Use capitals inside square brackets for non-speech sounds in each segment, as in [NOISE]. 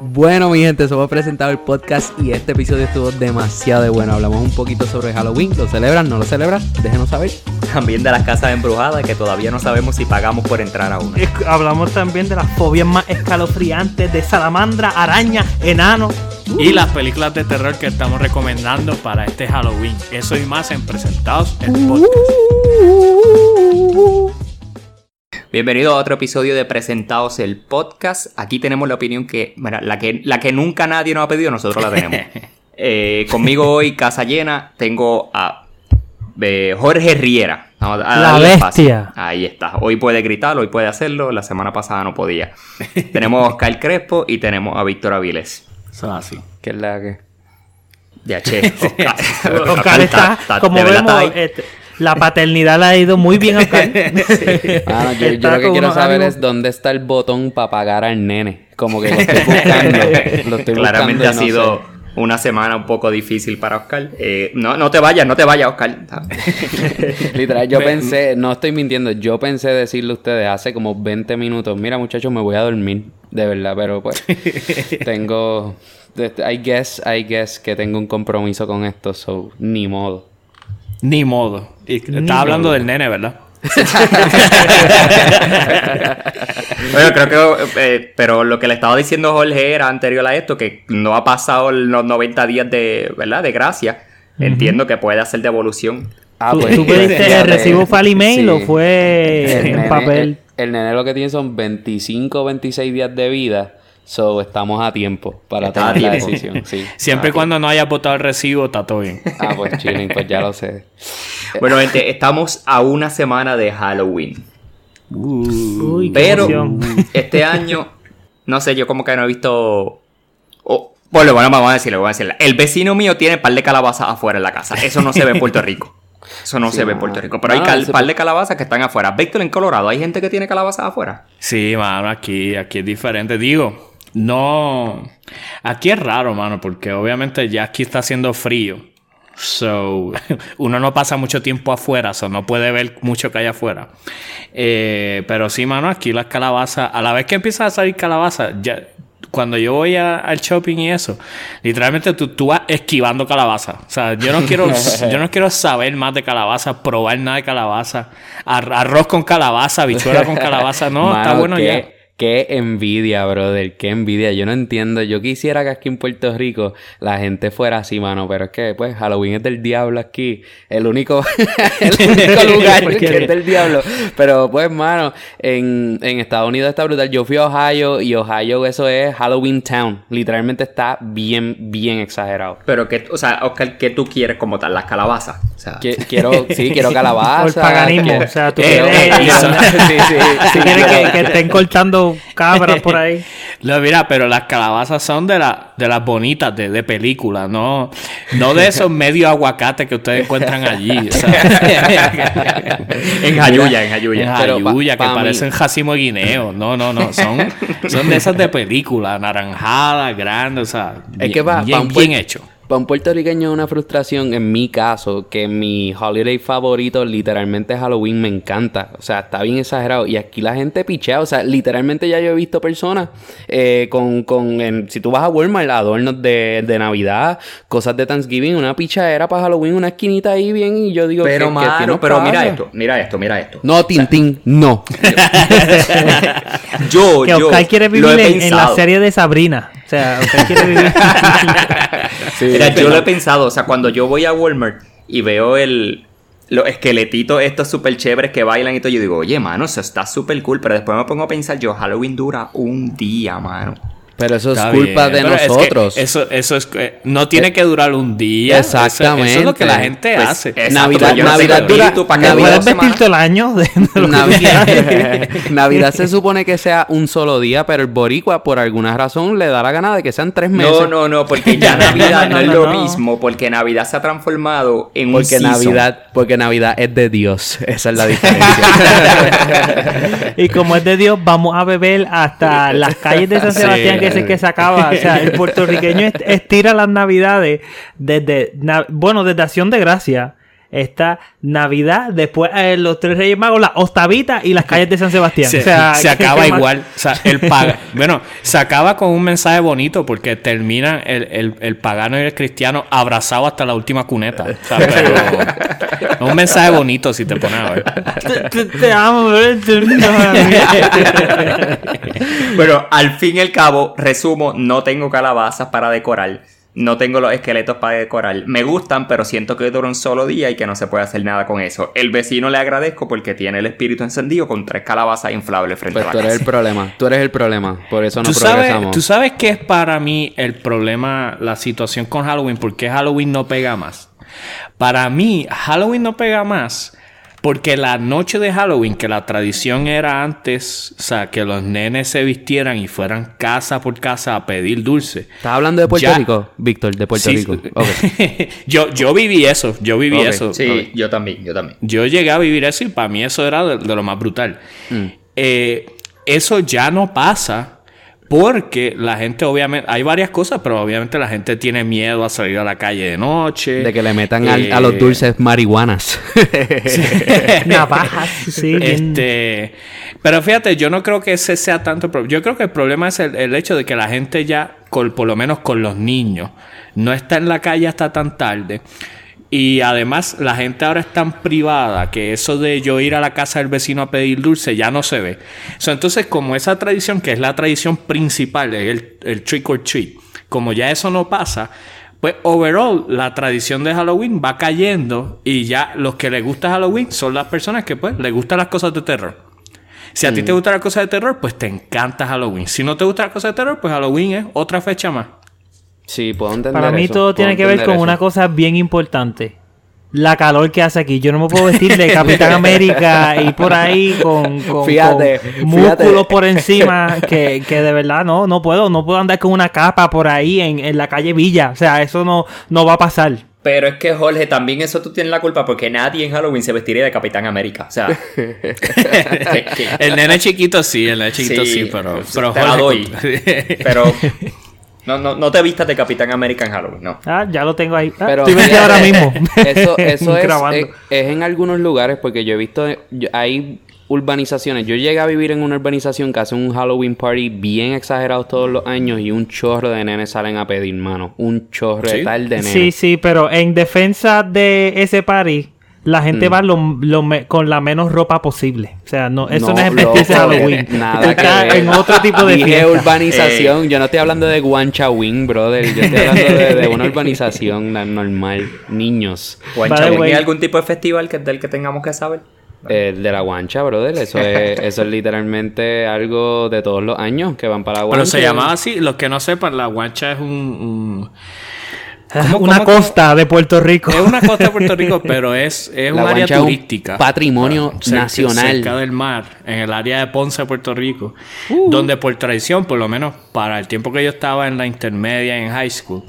Bueno, mi gente, somos presentado el podcast y este episodio estuvo demasiado de bueno. Hablamos un poquito sobre Halloween. ¿Lo celebran? ¿No lo celebran? Déjenos saber. También de las casas embrujadas que todavía no sabemos si pagamos por entrar a una. Hablamos también de las fobias más escalofriantes de salamandra, araña, enano. Y las películas de terror que estamos recomendando para este Halloween. Eso y más en Presentados el Podcast. Bienvenido a otro episodio de Presentados el Podcast. Aquí tenemos la opinión que, mira, la que, la que nunca nadie nos ha pedido, nosotros la tenemos. [LAUGHS] Eh, conmigo hoy, casa llena, tengo a eh, Jorge Riera. Vamos a La darle bestia. espacio. Ahí está. Hoy puede gritar, hoy puede hacerlo. La semana pasada no podía. [LAUGHS] tenemos a Oscar Crespo y tenemos a Víctor Avilés. Son así. ¿Qué es la que? Ya, [LAUGHS] che. Oscar, Oscar está, como de verdad vemos, está ahí. este, la paternidad le ha ido muy bien a Oscar. [LAUGHS] Ah, yo, yo lo que quiero saber ánimos. es dónde está el botón para pagar al nene. Como que lo estoy [LAUGHS] buscando. lo estoy Claramente buscando ha no sido sé. una semana un poco difícil para Oscar. Eh, no, no te vayas, no te vayas, Oscar. [LAUGHS] Literal, yo pensé, no estoy mintiendo, yo pensé decirle a ustedes hace como 20 minutos, mira muchachos, me voy a dormir, de verdad, pero pues tengo, I guess, I guess que tengo un compromiso con esto, so, ni modo. Ni modo. Y estaba hablando modo. del nene, ¿verdad? [LAUGHS] Bueno, creo que, eh, pero lo que le estaba diciendo Jorge era anterior a esto, que no ha pasado los 90 días de, ¿verdad? De gracia. Entiendo que puede hacer devolución. Ah, ¿Tú, pues, tú pediste el de- recibo fue al email sí. o fue El en nene- papel? El, el nene lo que tiene son 25 o 26 días de vida, so estamos a tiempo para tomar la decisión. Sí, [LAUGHS] Siempre y cuando no hayas votado el recibo, está todo bien. Ah, pues chilling, pues ya lo sé. [LAUGHS] Bueno, gente, estamos a una semana de Halloween. Uy, qué Pero emoción. [LAUGHS] este año, no sé, yo como que no he visto. Oh, bueno, bueno, vamos a decirlo, vamos a decirlo. El vecino mío tiene par de calabazas afuera en la casa. Eso no se ve en Puerto Rico. Eso no Sí, se ve en. Puerto Rico. Pero hay ese- par de calabazas que están afuera. Víctor, en Colorado, ¿hay gente que tiene calabazas afuera? Sí, mano, aquí, aquí es diferente. Digo, no. Aquí es raro, mano, porque obviamente ya aquí está haciendo frío. So, [LAUGHS] uno no pasa mucho tiempo afuera, so no puede ver mucho que hay afuera. Eh, pero sí, mano, aquí las calabazas, a la vez que empiezan a salir calabazas, ya, cuando yo voy a- al shopping y eso, literalmente tú, tú vas esquivando calabazas. O sea, yo no quiero, [LAUGHS] yo no quiero saber más de calabaza, probar nada de calabaza, ar- arroz con calabaza, bichuela con calabaza, no, está bueno qué, ya. Qué envidia, brother. Qué envidia. Yo no entiendo. Yo quisiera que aquí en Puerto Rico la gente fuera así, mano. Pero es que, pues, Halloween es del diablo aquí. El único, [LAUGHS] el único [LAUGHS] lugar ¿Por que es del diablo. Pero, pues, mano, en, en Estados Unidos está brutal. Yo fui a Ohio y Ohio eso es Halloween Town. Literalmente está bien, bien exagerado. Pero que, o sea, Oscar, ¿qué tú quieres como tal? Las calabazas. O sea, quiero, sí, quiero [LAUGHS] calabaza. O el paganismo. quiero- O sea, tú Eh, quieres, eh, sí, sí, tú sí, quieres quiero- que, que estén cortando cabras por ahí. [LAUGHS] No, mira, pero las calabazas son de, la, de las bonitas de, de película, no, no de esos medio aguacates que ustedes encuentran allí. o sea. [LAUGHS] en Jayuya, en En Jayuya. Pa- Jayuya, que pa' parecen jacimo de guineo. No, no, no. Son, son de esas de película, anaranjadas, grandes, o sea, Es bien, que va, bien, un hecho. Para un puertorriqueño es una frustración, en mi caso, que mi holiday favorito literalmente es Halloween, me encanta. O sea, está bien exagerado. Y aquí la gente pichea. O sea, literalmente ya yo he visto personas eh, con, con en- si tú vas a Walmart, adornos de, de Navidad, cosas de Thanksgiving, una pichadera para Halloween, una esquinita ahí bien. Y yo digo, Pero, ¿qué- qué mano, pero mira esto, mira esto, mira esto. No, Tintín, no. [LAUGHS] Yo, Que yo Oscar quiere lo vivir he en, en la serie de Sabrina. O sea, Oscar quiere vivir. [LAUGHS] Mira, yo lo he pensado, o sea, cuando yo voy a Walmart y veo el los esqueletitos estos súper chéveres que bailan y todo, yo digo, oye, mano, eso está súper cool, pero después me pongo a pensar, yo, Halloween dura un día, mano. Pero eso es Está culpa bien, de pero es que nosotros. eso, eso es que no tiene que durar un día. Exactamente. Eso, es lo que la gente Pues, hace. exacto, Navidad- Navidad el dura- para que Te dure puedes dos vestir semanas. todo el año de, de. Navidad, [LAUGHS] Navidad se supone que sea un solo día, pero el boricua por alguna razón le da la gana de que sean tres meses. No, no, no, porque ya [LAUGHS] Navidad no, No, es no, lo no. mismo, porque Navidad se ha transformado en un Porque season. Navidad, porque Navidad es de Dios. [LAUGHS] Esa es la diferencia. Y como es de Dios, vamos a beber hasta las calles de San Sí. Sebastián, que es el que se acaba. O sea, el [LAUGHS] puertorriqueño est- estira las navidades desde, bueno, desde Acción de Gracia. Esta Navidad, después eh, los tres Reyes Magos, la Ostavita y las calles de San Sebastián. [LAUGHS] Se, o sea, se ¿qué- acaba igual. O sea, el paga- [LAUGHS] bueno, se acaba con un mensaje bonito porque termina el, el- el pagano y el cristiano abrazados hasta la última cuneta. O sea, pero es [LAUGHS] un mensaje bonito si te pones a ver. Te, te- te amo. Bueno, al fin y al cabo, resumo, no tengo calabazas para decorar. No tengo los esqueletos para decorar. Me gustan, pero siento que dura un solo día y que no se puede hacer nada con eso. El vecino le agradezco porque tiene el espíritu encendido con tres calabazas inflables frente Pues a tú la eres casa. el problema. Tú eres el problema. Por eso no ¿Tú sabes, progresamos. ¿Tú sabes qué es para mí el problema, la situación con Halloween? ¿Por qué Halloween no pega más? Para mí, Halloween no pega más porque la noche de Halloween, que la tradición era antes, o sea, que los nenes se vistieran y fueran casa por casa a pedir dulce. ¿Estás hablando de Puerto Ya. Rico? Víctor, de Puerto Sí, Rico. sí. Ok. [LAUGHS] yo, yo viví eso, yo viví eso. Sí, yo también, yo también. Yo llegué a vivir eso y para mí eso era de, de lo más brutal. Mm. Eh, eso ya no pasa porque la gente obviamente, hay varias cosas, pero obviamente la gente tiene miedo a salir a la calle de noche. De que le metan al- Eh, a los dulces marihuanas. [LAUGHS] [LAUGHS] Navajas, sí. Este, pero fíjate, yo no creo que ese sea tanto el problema. Yo creo que el problema es el, el hecho de que la gente ya, con- por lo menos con los niños, no está en la calle hasta tan tarde. Y además la gente ahora es tan privada que eso de yo ir a la casa del vecino a pedir dulce ya no se ve. So, entonces, como esa tradición, que es la tradición principal, es el, el trick or treat, como ya eso no pasa, pues overall la tradición de Halloween va cayendo y ya los que les gusta Halloween son las personas que pues les gustan las cosas de terror. Si a ti te gustan las cosas de terror, pues te encanta Halloween. Si no te gustan las cosas de terror, pues Halloween es otra fecha más. Sí, puedo entender Para mí eso, todo puedo tiene que ver con eso. una cosa bien importante. La calor que hace aquí. Yo no me puedo vestir de [LAUGHS] Capitán América y por ahí con, con, Fíjate, con fíjate. músculos por encima que, que de verdad no, no puedo. No puedo andar con una capa por ahí en, en la calle Villa. O sea, eso no, no va a pasar. Pero es que, Jorge, también eso tú tienes la culpa porque nadie en Halloween se vestiría de Capitán América. O sea, [LAUGHS] El nene chiquito sí, el nene chiquito sí, Sí, pero, te [LAUGHS] pero la doy. pero no, no, no te vistas de Capitán América en Halloween, no. Ah, ya lo tengo ahí. Ah, Pero estoy vestido ahora mismo. Eso, [LAUGHS] eso es, Grabando. es, es en algunos lugares, porque yo he visto, yo- hay urbanizaciones. Yo llegué a vivir en una urbanización que hace un Halloween party bien exagerado todos los años y un chorro de nenes salen a pedir mano. Un chorro de ¿Sí? tal de nenes. Sí, sí, pero en defensa de ese party, la gente va lo- lo me- con la menos ropa posible. O sea, no, eso no, es vestirse Halloween. Nada Tú estás que en otro tipo de Dije fiesta. urbanización. Yo no estoy hablando de Guanchawing, brother. Yo estoy hablando de, de una [LAUGHS] urbanización normal. Niños. ¿O By the way- ¿Hay algún tipo de festival que, del que tengamos que saber? El de la guancha, brother. Eso es, [LAUGHS] eso es literalmente algo de todos los años que van para la guancha. Pero se llamaba así, los que no sepan, la guancha es un... un- [LAUGHS] ¿Cómo- una cómo- costa de Puerto Rico. Es una costa de Puerto Rico, [LAUGHS] pero es, es un área es un turística. patrimonio Cerca- nacional. Cerca del mar, en el área de Ponce, Puerto Rico. Uh. Donde por tradición, por lo menos para el tiempo que yo estaba en la intermedia en high school,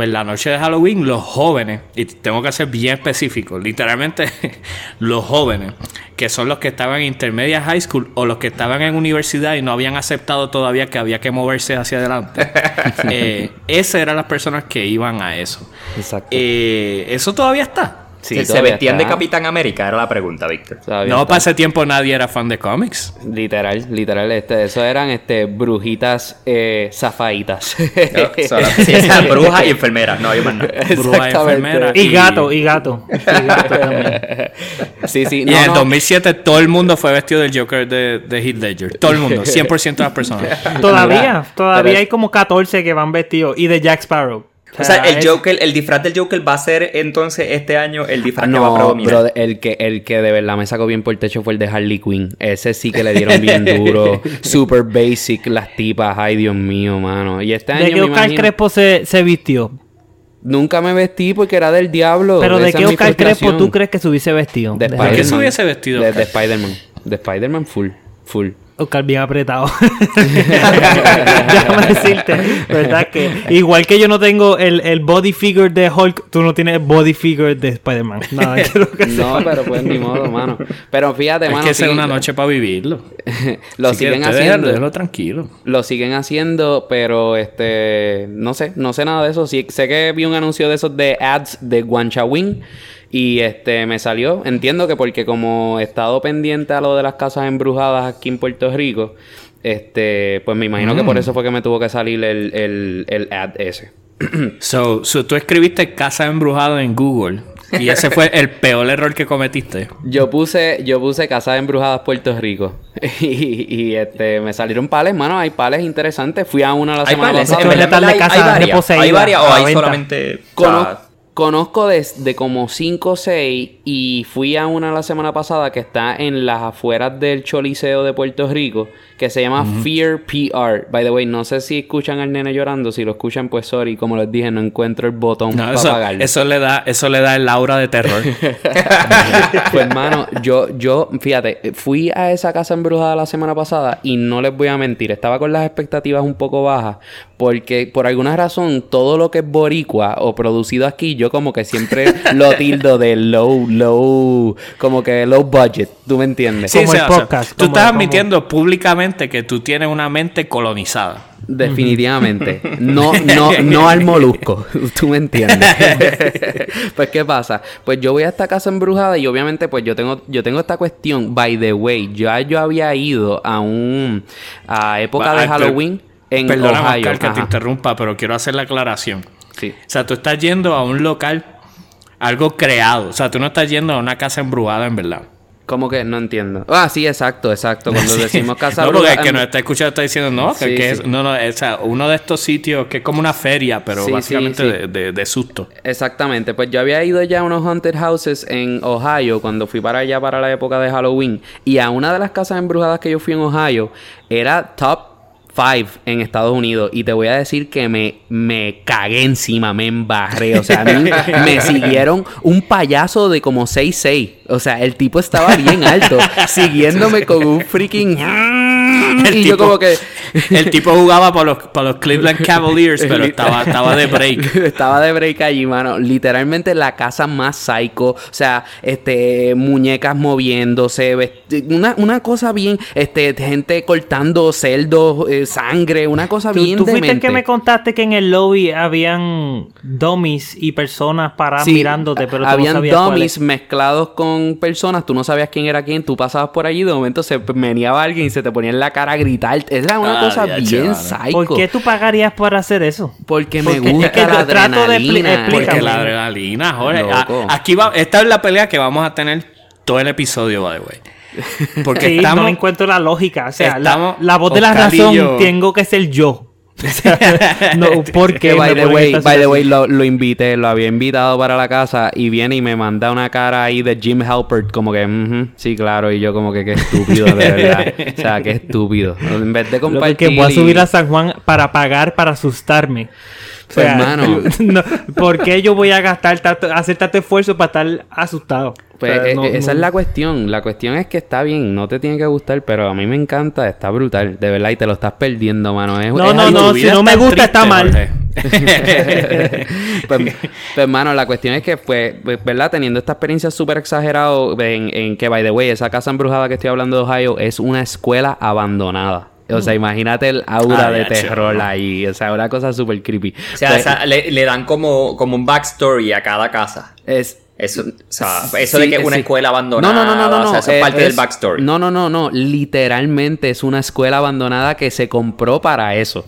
pues la noche de Halloween, los jóvenes, y tengo que ser bien específico, literalmente [LAUGHS] los jóvenes, que son los que estaban en intermedia high school o los que estaban en universidad y no habían aceptado todavía que había que moverse hacia adelante. [LAUGHS] eh, esas eran las personas que iban a eso. Exacto. Eh, eso todavía está. Sí, ¿Se- ¿Se todavía vestían de. Capitán América? Era la pregunta, Víctor. No, está. para ese tiempo nadie era fan de cómics. Literal, literal. Este, eso eran este, brujitas eh, zafaitas. No, [LAUGHS] sí, esas brujas y enfermeras. No, hay más nada. Bruja enfermera. Y gato, y gato. Y gato [LAUGHS] también. sí, sí. Y No, en el no. 2007 todo el mundo fue vestido del Joker de, de Heath Ledger. Todo el mundo, [LAUGHS] 100% de las personas. Todavía, todavía hay como 14 que van vestidos. Y de Jack Sparrow. O sea, el Joker, el disfraz del Joker va a ser entonces este año el disfraz que va a No, predominar. bro, el que, el que de verdad me sacó bien por el techo fue el de Harley Quinn. Ese sí que le dieron bien [LAUGHS] duro. Super basic, las tipas. Ay, Dios mío, mano. Y este año ¿De qué Oscar imagino- Crespo se, se vistió? Nunca me vestí porque era del diablo. Pero ¿de Esa qué Oscar Crespo tú crees que se hubiese vestido? De De- ¿Por qué se hubiese vestido, De, de Spider-Man. De Spider-Man full. Full. Oscar bien apretado. [LAUGHS] [LAUGHS] Déjame decirte, ¿verdad? Que igual que yo no tengo el, el body figure de Hulk, tú no tienes el body figure de Spider-Man. Nada, quiero [LAUGHS] que No, pero pues ni modo, mano. Pero fíjate, Es mano. que esa es sí, una noche para vivirlo. Lo Así que siguen haciendo. déjenlo tranquilo. Lo siguen haciendo, pero este. No sé, no sé nada de eso. Sí, sé que vi un anuncio de esos de ads de Guanchawin. Y este me salió, entiendo que porque como he estado pendiente a lo de las casas embrujadas aquí en Puerto Rico, este, pues me imagino que por eso fue que me tuvo que salir el, el, el ad ese. [CLEARS THROAT] So, so, tú escribiste casa embrujada en Google y ese fue el [LAUGHS] peor error que cometiste. Yo puse, yo puse Casas Embrujadas Puerto Rico. [LAUGHS] y, y, este me salieron pales, mano, hay pales interesantes. Fui a una la Hay semana pales, pasada. en de hay, casa hay varias. Hay varias o hay venta. solamente. o Cono- sea, conozco de, de como 5 o 6 y fui a una la semana pasada que está en las afueras del Choliseo de Puerto Rico que se llama Fear PR. By the way, no sé si escuchan al nene llorando, si lo escuchan pues sorry, como les dije, no encuentro el botón No, para eso, apagarlo. eso le da, eso le da el aura de terror. [LAUGHS] pues hermano, yo, yo, fíjate, fui a esa casa embrujada la semana pasada y no les voy a mentir, estaba con las expectativas un poco bajas porque por alguna razón todo lo que es boricua o producido aquí yo como que siempre [LAUGHS] lo tildo de low, low, como que low budget, ¿tú me entiendes? Como el podcast, tú estás como- admitiendo públicamente que tú tienes una mente colonizada. [LAUGHS] Definitivamente. No, [LAUGHS] no, no al molusco. Tú me entiendes. pues, ¿qué pasa? Pues yo voy a esta casa embrujada y obviamente, pues yo tengo, yo tengo esta cuestión. By the way, ya yo había ido a un a época de Halloween en Perdona, Ohio. Oscar, que te interrumpa, pero quiero hacer la aclaración. Sí. O sea, tú estás yendo a un local, algo creado. O sea, tú no estás yendo a una casa embrujada en verdad. ¿Cómo que? No entiendo. Ah, sí, exacto, exacto. [LAUGHS] Cuando Sí. decimos casa No, porque el que nos está escuchando está diciendo, no, que, Sí, que es, no, no, o sea, uno de estos sitios que es como una feria, pero Sí, básicamente. De, de- de susto. Exactamente, pues yo había ido ya a unos haunted houses en Ohio cuando fui para allá para la época de Halloween y a una de las casas embrujadas que yo fui en Ohio era top 5 en Estados Unidos y te voy a decir que me, me cagué encima, me embarré, o sea, a mí [LAUGHS] me siguieron un payaso de como 6'6", o sea, el tipo estaba bien alto, siguiéndome con un freaking... [LAUGHS] El y yo tipo- como que... [LAUGHS] El tipo jugaba para los, para los Cleveland [LAUGHS] Cavaliers, pero estaba, estaba de break. Estaba de break allí, mano. Literalmente la casa más psycho. O sea, este, muñecas moviéndose, una, una cosa bien, este, gente cortando cerdos, eh, sangre, una cosa ¿Tú, bien tú fuiste el que me contaste que en el lobby habían dummies y personas paradas Sí, mirándote, pero tú habían no sabías dummies es. mezclados con personas, tú no sabías quién era quién, tú pasabas por allí, de momento se meneaba alguien y se te ponía en la cara a gritar. Era una Ah, cosa ya, bien psycho. ¿Por qué tú pagarías por hacer eso? Porque me Porque- gusta la Trato de expli- adrenalina. Porque la adrenalina, joder. Aquí va, esta es la pelea que vamos a tener todo el episodio, by the way. Porque [LAUGHS] Sí, estamos. no encuentro la lógica. O sea, la, estamos- la voz de la razón yo- tengo que ser yo. No, [LAUGHS] ¿por qué [LAUGHS] Que by the way, by the way lo, lo invité, lo había invitado para la casa y viene y me manda una cara ahí de Jim Halpert, como que, "Ujú, sí, claro, y yo como que qué estúpido, de verdad. [LAUGHS] o sea, qué estúpido. En vez de Lo compartir... que voy a subir a San Juan para pagar, para asustarme. O Pues, sea, hermano. no, ¿por qué yo voy a gastar tanto, hacer tanto esfuerzo para estar asustado? Pues O sea, eh, no- eh, esa no- es la cuestión. La cuestión es que está bien, no te tiene que gustar, pero a mí me encanta, está brutal, de verdad, y te lo estás perdiendo, mano. Es, No, es no, no, si no me gusta, está mal. [LAUGHS] Pues, [LAUGHS] pues, hermano, la cuestión es que, pues, pues, ¿verdad? Teniendo esta experiencia súper exagerada en, en que, by the way, esa casa embrujada que estoy hablando de Ohio es una escuela abandonada. O sea, imagínate el aura Ah, de terror ahí. O sea, una cosa súper creepy. O sea, Pues, le dan como, como un backstory a cada casa. es, Eso, o sea, eso de que es una sí. escuela abandonada. No, no, no, no, no. O sea, eso es eh, parte del backstory. No, no, no, no. Literalmente es una escuela abandonada que se compró para eso.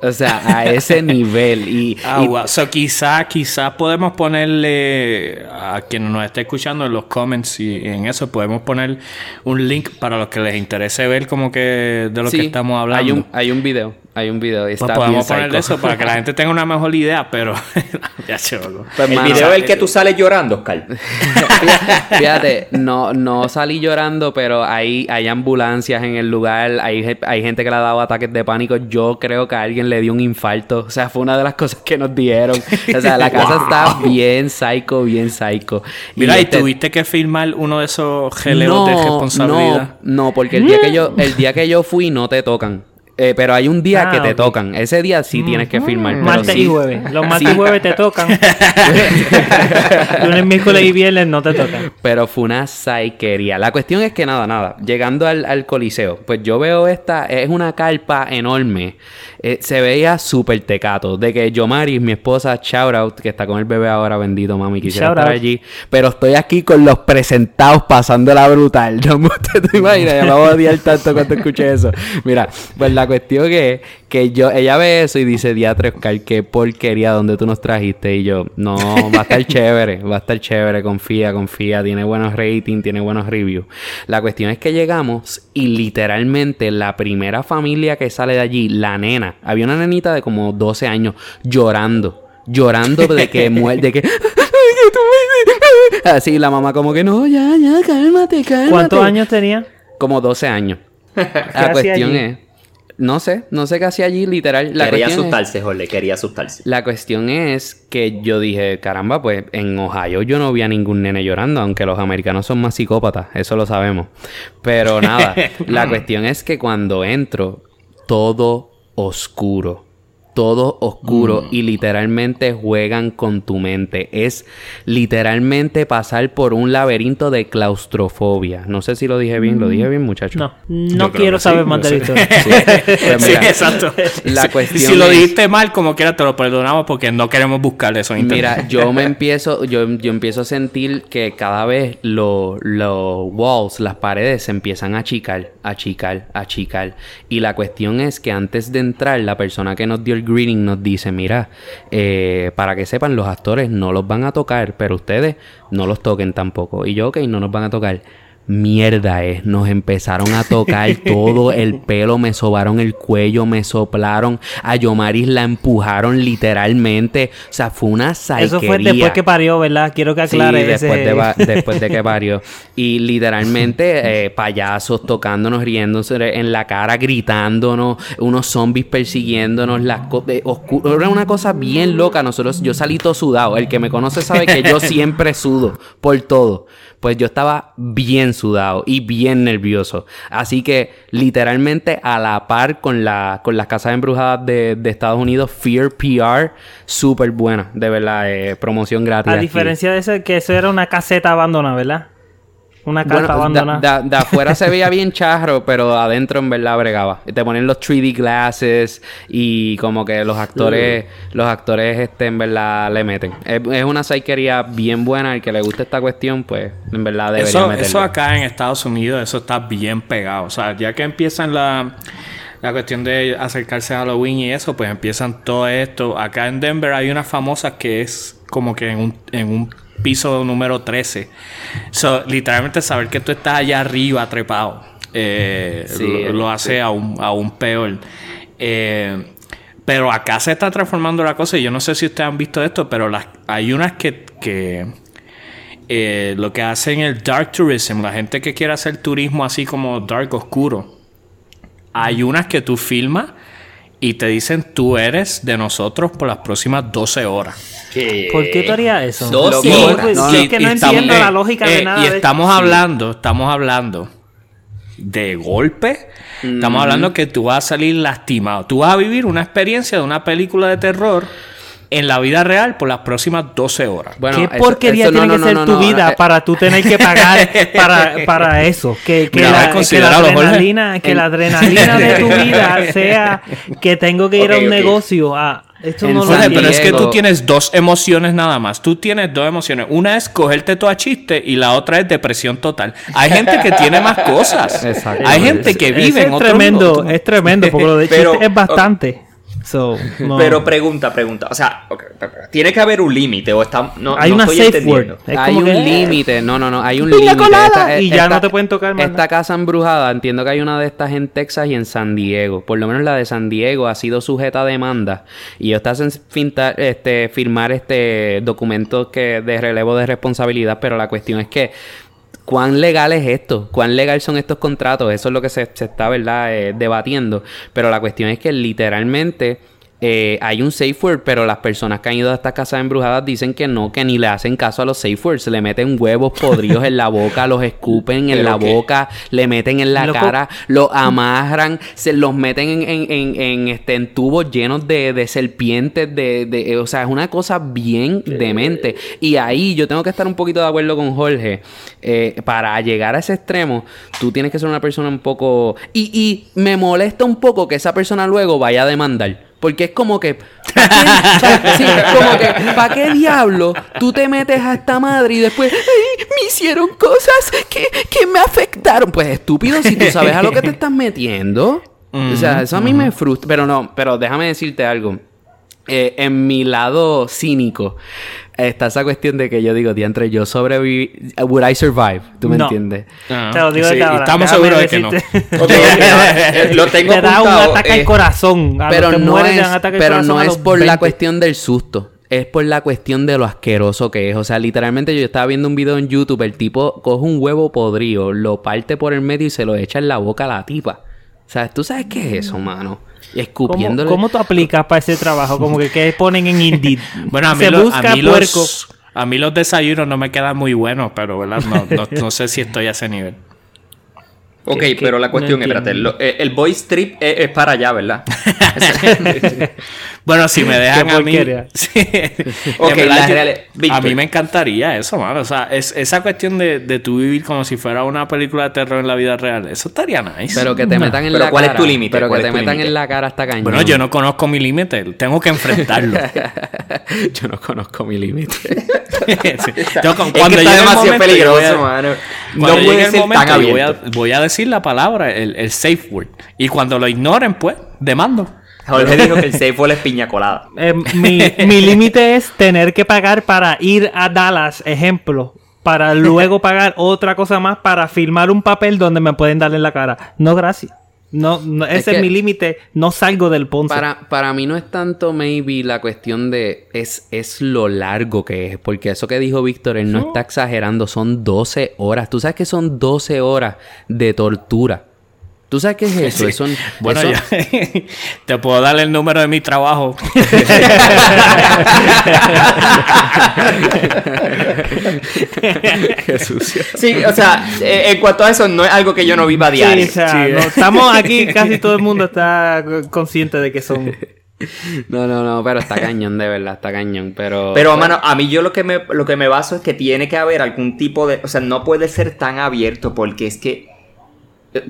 O sea, a ese [LAUGHS] nivel. Y, Ah, y- wow. So, quizá, quizá podemos ponerle a quien nos esté escuchando en los comments y en eso podemos poner un link para los que les interese ver como que de lo sí, que estamos hablando. Hay un, hay un video. Hay un video. y Pues Está podemos bien poner psycho. eso para que la gente tenga una mejor idea, pero [LAUGHS] ya. Pues, el mano, video es el que tú sales llorando, Oscar. [LAUGHS] Fíjate, no, no salí llorando, pero hay, hay ambulancias en el lugar, hay, ge- hay gente que le ha dado ataques de pánico. Yo creo que a alguien le dio un infarto. O sea, fue una de las cosas que nos dijeron. O sea, la casa [LAUGHS] está bien psycho, bien psycho. Mira, y, este- tuviste que firmar uno de esos geleos de responsabilidad. No, no, porque el día que yo, el día que yo fui no te tocan. Eh, pero hay un día Ah, que te tocan. Ese día sí tienes que firmar. pero Martes sí- y jueves. Los martes Sí. y jueves te tocan. [LAUGHS] Lunes, miércoles y viernes no te tocan. Pero fue una saiquería. La cuestión es que nada, nada. Llegando al, al coliseo, pues yo veo esta, es una carpa enorme. Eh, se veía súper tecato. De que Yomaris, mi esposa, shout out, que está con el bebé ahora, bendito mami, quisiera Shout estar out. allí. Pero estoy aquí con los presentados pasándola brutal. [LAUGHS] No me usted te imaginas, ya me voy a odiar tanto cuando escuché eso. Mira, pues la cuestión es que yo, ella ve eso y dice, diatre Oscar, qué porquería donde tú nos trajiste. Y yo, no, va a estar [LAUGHS] chévere, va a estar chévere, confía, confía, tiene buenos ratings, tiene buenos reviews. La cuestión es que llegamos y literalmente la primera familia que sale de allí, la nena, había una nenita de como 12 años llorando, llorando de que [LAUGHS] muere, de que... [LAUGHS] Así la mamá como que no, ya, ya, cálmate, cálmate. ¿Cuántos años tenía? Como 12 años. La cuestión allí? es, no sé, no sé qué hacía allí, literal. La quería cuestión es- asustarse, Jorge, quería asustarse. la cuestión es que yo dije, caramba, pues en Ohio yo no vi a ningún nene llorando, aunque los americanos son más psicópatas, eso lo sabemos. Pero nada, [LAUGHS] la cuestión es que cuando entro, todo oscuro. Todo oscuro Mm. y literalmente juegan con tu mente. Es literalmente pasar por un laberinto de claustrofobia. No sé si lo dije bien, lo dije bien, muchachos. No, no quiero saber sí, más de la historia. [LAUGHS] Pues sí, exacto. la Si- cuestión Si lo es- dijiste mal, como quiera te lo perdonamos porque no queremos buscar eso en. Mira, yo me [LAUGHS] empiezo, yo, yo empiezo a sentir que cada vez los walls, las paredes se empiezan a achicar, achicar, achicar. Y la cuestión es que antes de entrar, la persona que nos dio el greeting nos dice, mira, eh, para que sepan, los actores no los van a tocar, pero ustedes no los toquen tampoco. Y yo, ok, no nos van a tocar. Mierda es, nos empezaron a tocar [LAUGHS] todo el pelo, me sobaron el cuello, me soplaron, a Yomaris la empujaron literalmente, o sea, fue una saiquería. Eso fue después que parió, ¿verdad? Quiero que Sí, aclare después, ese... de, va- [LAUGHS] después de que parió. Y literalmente [LAUGHS] eh, payasos tocándonos, riéndose en la cara, gritándonos, unos zombies persiguiéndonos, las era una cosa bien loca. Nosotros, yo salí todo sudado. El que me conoce sabe que yo siempre sudo por todo. Pues yo estaba bien sudado y bien nervioso. Así que literalmente a la par con, la, con las casas embrujadas de, de Estados Unidos, Fear PR, súper buena, de verdad, eh, promoción gratis. A aquí. diferencia de eso, que eso era una caseta abandonada, ¿verdad? Una casa Bueno, abandonada. da- da- de afuera se veía bien [LAUGHS] charro, pero adentro en verdad bregaba. Te ponen los 3D glasses y como que los actores, los actores este en verdad le meten. Es, es una saiquería bien buena. El que le guste esta cuestión, pues en verdad debería Eso, meterle. eso acá en Estados Unidos, eso está bien pegado. O sea, ya que empiezan la, la cuestión de acercarse a Halloween y eso, pues empiezan todo esto. Acá en Denver hay una famosa que es como que en un, en un piso número 13. So, literalmente saber que tú estás allá arriba trepado eh, Sí, lo, lo hace aún, aún peor. Eh, pero acá se está transformando la cosa y yo no sé si ustedes han visto esto, pero las, hay unas que, que eh, lo que hacen el dark tourism, la gente que quiere hacer turismo así como dark oscuro. Hay unas que tú filmas y te dicen tú eres de nosotros por las próximas 12 horas. ¿Por qué tú harías eso? Dos Sí, horas. pues, No, sí, no, es que no entiendo eh, la lógica eh, de nada. Y de- estamos hablando, estamos hablando de golpe. Estamos hablando que tú vas a salir lastimado. Tú vas a vivir una experiencia de una película de terror en la vida real por las próximas 12 horas. Bueno, ¿Qué eso- porquería eso no, tiene no, que no, ser no, tu no, vida eh, para tú tener que pagar para, para eso? Que, que Mira, la, que adrenalina, que la adrenalina de tu [LAUGHS] vida sea que tengo que ir a un negocio. Ah, esto En no pero es que tú tienes dos emociones nada más. Tú tienes dos emociones. Una es cogerte todo a chiste y la otra es depresión total. Hay gente que tiene más cosas. Exacto. Hay gente que vive en es otro tremendo, mundo. es tremendo, porque lo de [LAUGHS] Pero- chiste es bastante. So, no. Pero pregunta, pregunta. O sea, tiene que haber un límite o está. No, hay no una estoy safe entendiendo. word. Es hay un que- límite, no, no, no, hay un límite. y ya no te pueden tocar más Esta casa embrujada, entiendo que hay una de estas en Texas y en San Diego. Por lo menos la de San Diego ha sido sujeta a demanda y ellos te hacen finta- este, firmar este documentos que de relevo de responsabilidad, pero la cuestión es que ¿Cuán legal es esto? ¿Cuán legal son estos contratos? Eso es lo que se, está, ¿verdad? eh, debatiendo. Pero la cuestión es que literalmente eh, hay un safe word, pero las personas que han ido a estas casas embrujadas dicen que no, que ni le hacen caso a los safe words. Le meten huevos podridos en la boca, los escupen en ¿Pero la qué? boca, le meten en la Loco. cara, los amarran, se los meten en, en, en, en, este, en tubos llenos de, de serpientes, de, de- o sea, es una cosa bien demente. Y ahí yo tengo que estar un poquito de acuerdo con Jorge. eh, para llegar a ese extremo, tú tienes que ser una persona un poco... Y, y me molesta un poco que esa persona luego vaya a demandar. Porque es como que. [LAUGHS] Sí, como que. ¿Para qué diablo tú te metes a esta madre y después. "Ay, me hicieron cosas que, que me afectaron. Pues estúpido, si tú sabes a lo que te estás metiendo. o sea, eso a mí me frustra. Pero no, pero déjame decirte algo. Eh, en mi lado cínico está esa cuestión de que yo digo, diantre, yo sobreviví. Would I survive? ¿Tú me No. entiendes? Te lo digo sí, desde ahora. Estamos seguros de que no. [LAUGHS] eh, lo tengo Te da un apuntado, ataque eh, al corazón. A pero no mueren es, pero no es por la 20. cuestión del susto. Es por la cuestión de lo asqueroso que es. O sea, literalmente yo estaba viendo un video en YouTube. El tipo coge un huevo podrido, lo parte por el medio y se lo echa en la boca a la tipa. O sea, ¿tú sabes qué es eso, mano? Y ¿Cómo, escupiéndole. cómo tú aplicas para ese trabajo? Como que ¿qué ponen en Indeed. [LAUGHS] Bueno, a mí, Se lo- busca a mí puerco. los, a mí los desayunos no me quedan muy buenos, pero ¿verdad? No, no, no sé si estoy a ese nivel. Ok, que- pero la no cuestión, espérate, entiendo. lo- eh, el voice trip es, es para allá, ¿verdad? [LAUGHS] Bueno, si me dejan a mí. [LAUGHS] Sí. Ok, En verdad, la yo- real- a mí me encantaría eso, mano. O sea, es, esa cuestión de, de tú vivir como si fuera una película de terror en la vida real, eso estaría nice. Pero que te metan en Pero la ¿cuál es cara. tu límite? Pero que ¿Cuál te es metan en la cara hasta cañón. bueno, yo no conozco mi límite, tengo que enfrentarlo. [LAUGHS] yo no conozco mi límite. Sí. Que- es que cuando está demasiado momento, peligroso, a- mano. No Cuando llegue puede el ser momento, tan voy a, voy a decir la palabra, el, el safe word. Y cuando lo ignoren, pues, demando. Jorge dijo que el safe wall es piña colada. [LAUGHS] Eh, mi mi límite es tener que pagar para ir a Dallas, ejemplo. Para luego pagar otra cosa más para firmar un papel donde me pueden dar en la cara. No, gracias. No, no, ese Es mi límite. No salgo del Ponce. Para, para mí no es tanto maybe la cuestión de es, es lo largo que es, porque eso que dijo Víctor, él no está exagerando, son 12 horas. Tú sabes que son 12 horas de tortura. ¿Tú sabes qué es [LAUGHS] eso? Eso- Bueno, eso- yo- [LAUGHS] te puedo dar el número de mi trabajo. [LAUGHS] Qué sucio. Sí, o sea, eh, en cuanto a eso, no es algo que yo no viva a Sí, diario. o sea, no, estamos aquí, casi todo el mundo está consciente de que son. No, no, no, pero está cañón, de verdad, está cañón. Pero, Pero, mano, a mí yo lo que me, lo que me baso es que tiene que haber algún tipo de... O sea, no puede ser tan abierto porque es que...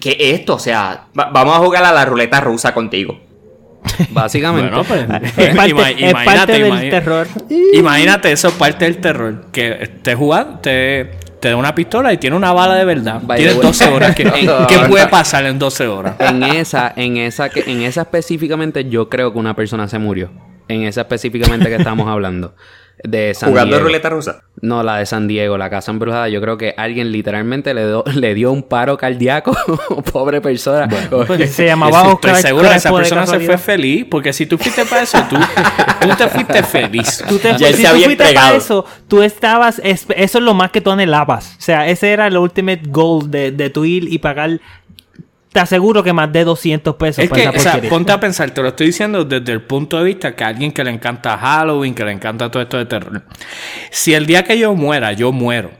Que esto, o sea, va- vamos a jugar a la ruleta rusa contigo. [LAUGHS] básicamente. Bueno, pues, Es parte, ima- es parte del imagínate- terror. Imagínate, eso es parte del terror. Que te jugando, te, te da una pistola y tiene una bala de verdad. By Tienes the way. 12 horas. [LAUGHS] ¿Qué, qué puede pasar en 12 horas? En esa, en esa, que, en esa específicamente, yo creo que una persona se murió. En esa específicamente que estamos hablando. De San Jugando Diego. ruleta rusa. No, la de San Diego, la casa embrujada. Yo creo que alguien literalmente le, do- le dio un paro cardíaco. [LAUGHS] Pobre persona. Pues se llamaba Estoy Oscar seguro que esa persona se fue feliz. Porque si tú fuiste para eso, tú, [LAUGHS] tú te fuiste feliz. Tú te, Ya si se tú fuiste para eso, tú estabas, es- eso es lo más que tú anhelabas. O sea, ese era el ultimate goal de, de tu ir y pagar. Te aseguro que más de 200 pesos Es para que, esa o sea, porquería. ponte a pensar, te lo estoy diciendo desde el punto de vista que a alguien que le encanta Halloween, que le encanta todo esto de terror. Si el día que yo muera, yo muero.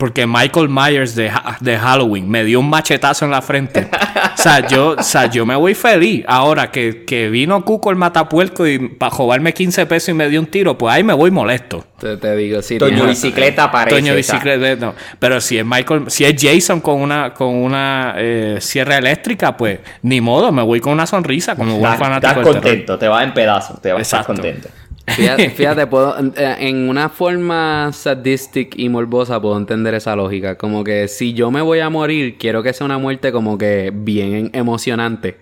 Porque Michael Myers de, Ha- de Halloween me dio un machetazo en la frente. o, sea, yo, o sea, yo me voy feliz. Ahora que, que vino Cuco el matapuerco y para robarme 15 pesos y me dio un tiro, pues ahí me voy molesto. Te, te digo, sí. Toño Bicicleta aparece. Toño bicicleta, no. Pero si es Michael, si es Jason con una, con una eh, sierra eléctrica, pues ni modo, me voy con una sonrisa como buen Estás, fanático estás terror. contento, te vas en pedazos, te vas a estar Exacto. contento. Fíjate, [LAUGHS] fíjate, puedo, eh, en una forma sadistic y morbosa puedo entender esa lógica. Como que si yo me voy a morir, quiero que sea una muerte como que bien emocionante.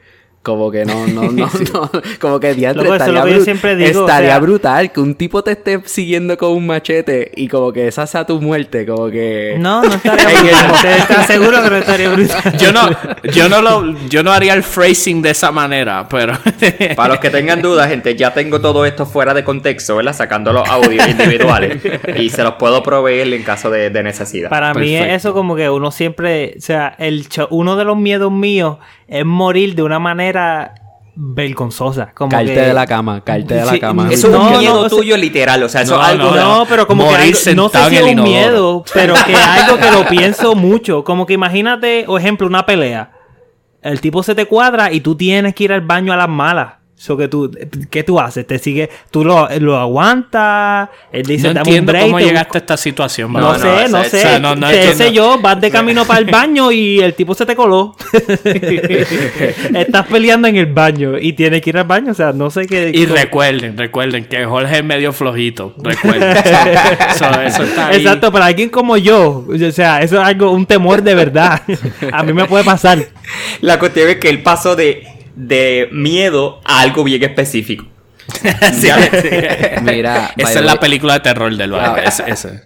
Como que no, no, no, [LAUGHS] no. Como que diantre, Loco, estaría, lo que yo bru- siempre digo, o estaría sea- brutal que un tipo te esté siguiendo con un machete y como que esa sea tu muerte. Como que. No, no estaría [LAUGHS] brutal. Te, te aseguro que no estaría brutal. [LAUGHS] Yo no, yo no lo, yo no haría el phrasing de esa manera, pero Para los que tengan dudas, gente, ya tengo todo esto fuera de contexto, ¿verdad? Sacando los audios individuales. y se los puedo proveer en caso de, de necesidad. Para mí es eso como que uno siempre, o sea, el cho- uno de los miedos míos es morir de una manera vergonzosa. Como Caerte que- de la cama, caerte de la Sí, cama. Eso es No, un no, miedo no, tuyo literal, o sea, eso No, es algo... no, No, pero como que algo- no sé si es un inodoro. miedo, pero que es [LAUGHS] algo que lo pienso mucho. Como que imagínate, por ejemplo, una pelea. El tipo se te cuadra y tú tienes que ir al baño a las malas. So que tú, ¿Qué tú haces? ¿Te sigue? ¿Tú lo, lo aguantas? Él dice, No dame un entiendo break. cómo te llegaste busco- a esta situación. No, sé, no, sé. sea, no, no Qué entiendo. sé yo, vas de camino para el [LAUGHS] baño y el tipo se te coló. [LAUGHS] Estás peleando en el baño y tienes que ir al baño. O sea, no sé qué. Y recuerden, recuerden que Jorge es medio flojito. Recuerden. [LAUGHS] So, eso está ahí. Exacto, para alguien como yo, o sea, eso es algo, un temor de verdad. A mí me puede pasar. La cuestión es que él pasó de, de miedo a algo bien específico. [LAUGHS] Sí, sí. Mira, [LAUGHS] Esa es la way, película de terror del barrio.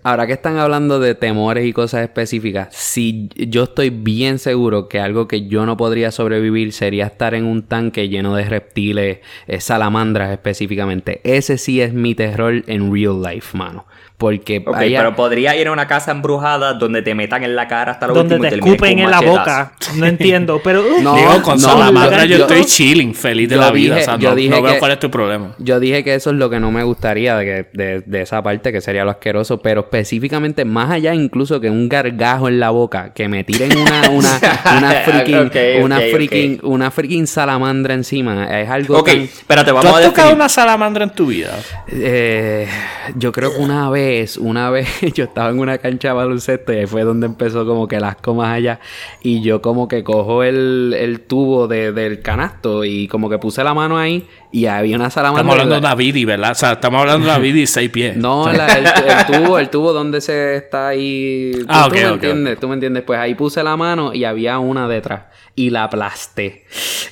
Ahora que están hablando de temores y cosas específicas, si yo estoy bien seguro que algo que yo no podría sobrevivir sería estar en un tanque lleno de reptiles, eh, salamandras específicamente. Ese sí es mi terror en real life, mano. Porque Ok, hay- pero podría ir a una casa embrujada donde te metan en la cara hasta lo Donde último y te escupen en la boca. [LAUGHS] No entiendo, pero... [LAUGHS] uh, No, Digo, con no, Salamandra yo, yo- estoy chilling, feliz de la vida. dije- o sea, yo no, dije no veo que- cuál es tu problema. Yo dije que eso es lo que no me gustaría de, que- de, de esa parte, que sería lo asqueroso, pero específicamente más allá incluso que un gargajo en la boca, que me tiren una, una, [LAUGHS] una freaking, una freaking, una freaking salamandra encima. Es algo Ok, tan- espérate, ¿Tú vamos a has tocado definir. una salamandra en tu vida? Eh, yo creo que una vez, una vez [LAUGHS] yo estaba en una cancha de baloncesto y ahí fue donde empezó como que las comas allá. Y yo como que cojo el, el tubo de- del canasto y como que puse la mano ahí y había una salamandra. Estamos hablando de la- David, ¿verdad? O sea, estamos hablando de [LAUGHS] David y seis pies. No, la- el, el [LAUGHS] tubo, el tubo donde se está ahí. Tú, Ah, tú ok, me ok, entiendes, tú me entiendes. Pues ahí puse la mano y había una detrás y la aplasté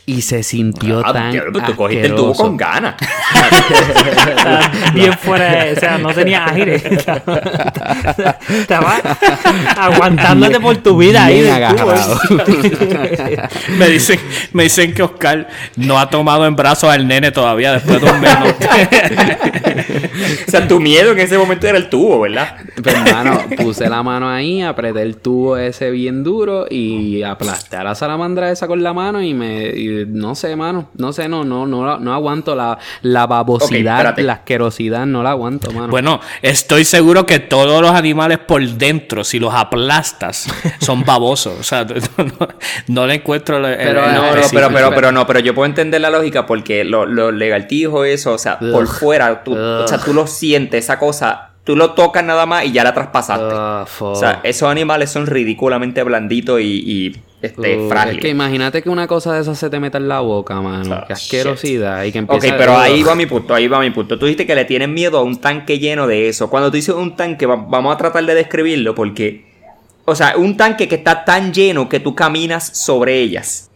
y se sintió Ah, tan diablo, pero tú cogiste el tubo con ganas. [LAUGHS] Bien fuera de... O sea, no tenía aire. Estaba aguantándote por tu vida ahí Bien del tubo. agarrado. Me dicen, me dicen que Oscar no ha tomado en brazos al nene todavía después de un mes. [LAUGHS] o sea, tu miedo en ese momento era el tubo, ¿verdad? Pues, hermano, puse la mano ahí, apreté el tubo ese bien duro y aplasté a la salamandra esa con la mano y me... y no sé, mano. No sé, no, no, no, no aguanto la, la babosidad, la asquerosidad, no la aguanto, mano. Bueno, estoy seguro que todos los animales por dentro, si los aplastas, son babosos. O sea, [LAUGHS] no, no- no le encuentro el, Pero, el eh, No, pero, pero, pero no, pero yo puedo entender la lógica porque lo, lo legaltijo eso, o sea, por fuera, tú, o sea, tú lo sientes, esa cosa, tú lo tocas nada más y ya la traspasaste. Ah. O sea, esos animales son ridículamente blanditos y, y, este, Uh, frágiles. Es que imagínate que una cosa de esas se te meta en la boca, mano. Ah, Qué asquerosidad. Y que Ok, pero ahí va mi punto, ahí va mi punto. Tú dijiste que le tienes miedo a un tanque lleno de eso. Cuando tú dices un tanque, va- vamos a tratar de describirlo porque... O sea, un tanque que está tan lleno que tú caminas sobre ellas.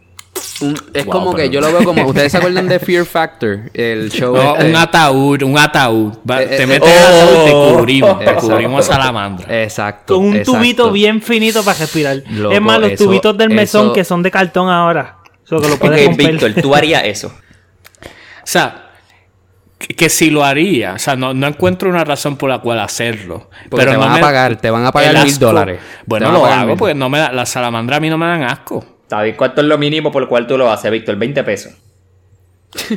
Un- es Wow, como que yo lo veo como. ¿Ustedes se acuerdan de Fear Factor? El [LAUGHS] show. No, este? un ataúd, un ataúd. Va- Eh, te eh, metes en el ataúd y te oh. cubrimos. Te Exacto. cubrimos a [LAUGHS] salamandra. Exacto. Con un exacto. tubito bien finito para respirar. Loco, es más, los eso- tubitos del mesón eso- que son de cartón ahora. Eso que lo puedes Ok, romper. Víctor, tú [LAUGHS] harías eso. O sea, que, que si lo haría, o sea, no, no encuentro una razón por la cual hacerlo. Porque pero te no van a me- pagar, te van a pagar mil dólares. Bueno, lo hago porque no me da, las salamandras a mí no me dan asco. ¿Sabes cuánto es lo mínimo por el cual tú lo haces, Víctor? 20 pesos. [LAUGHS]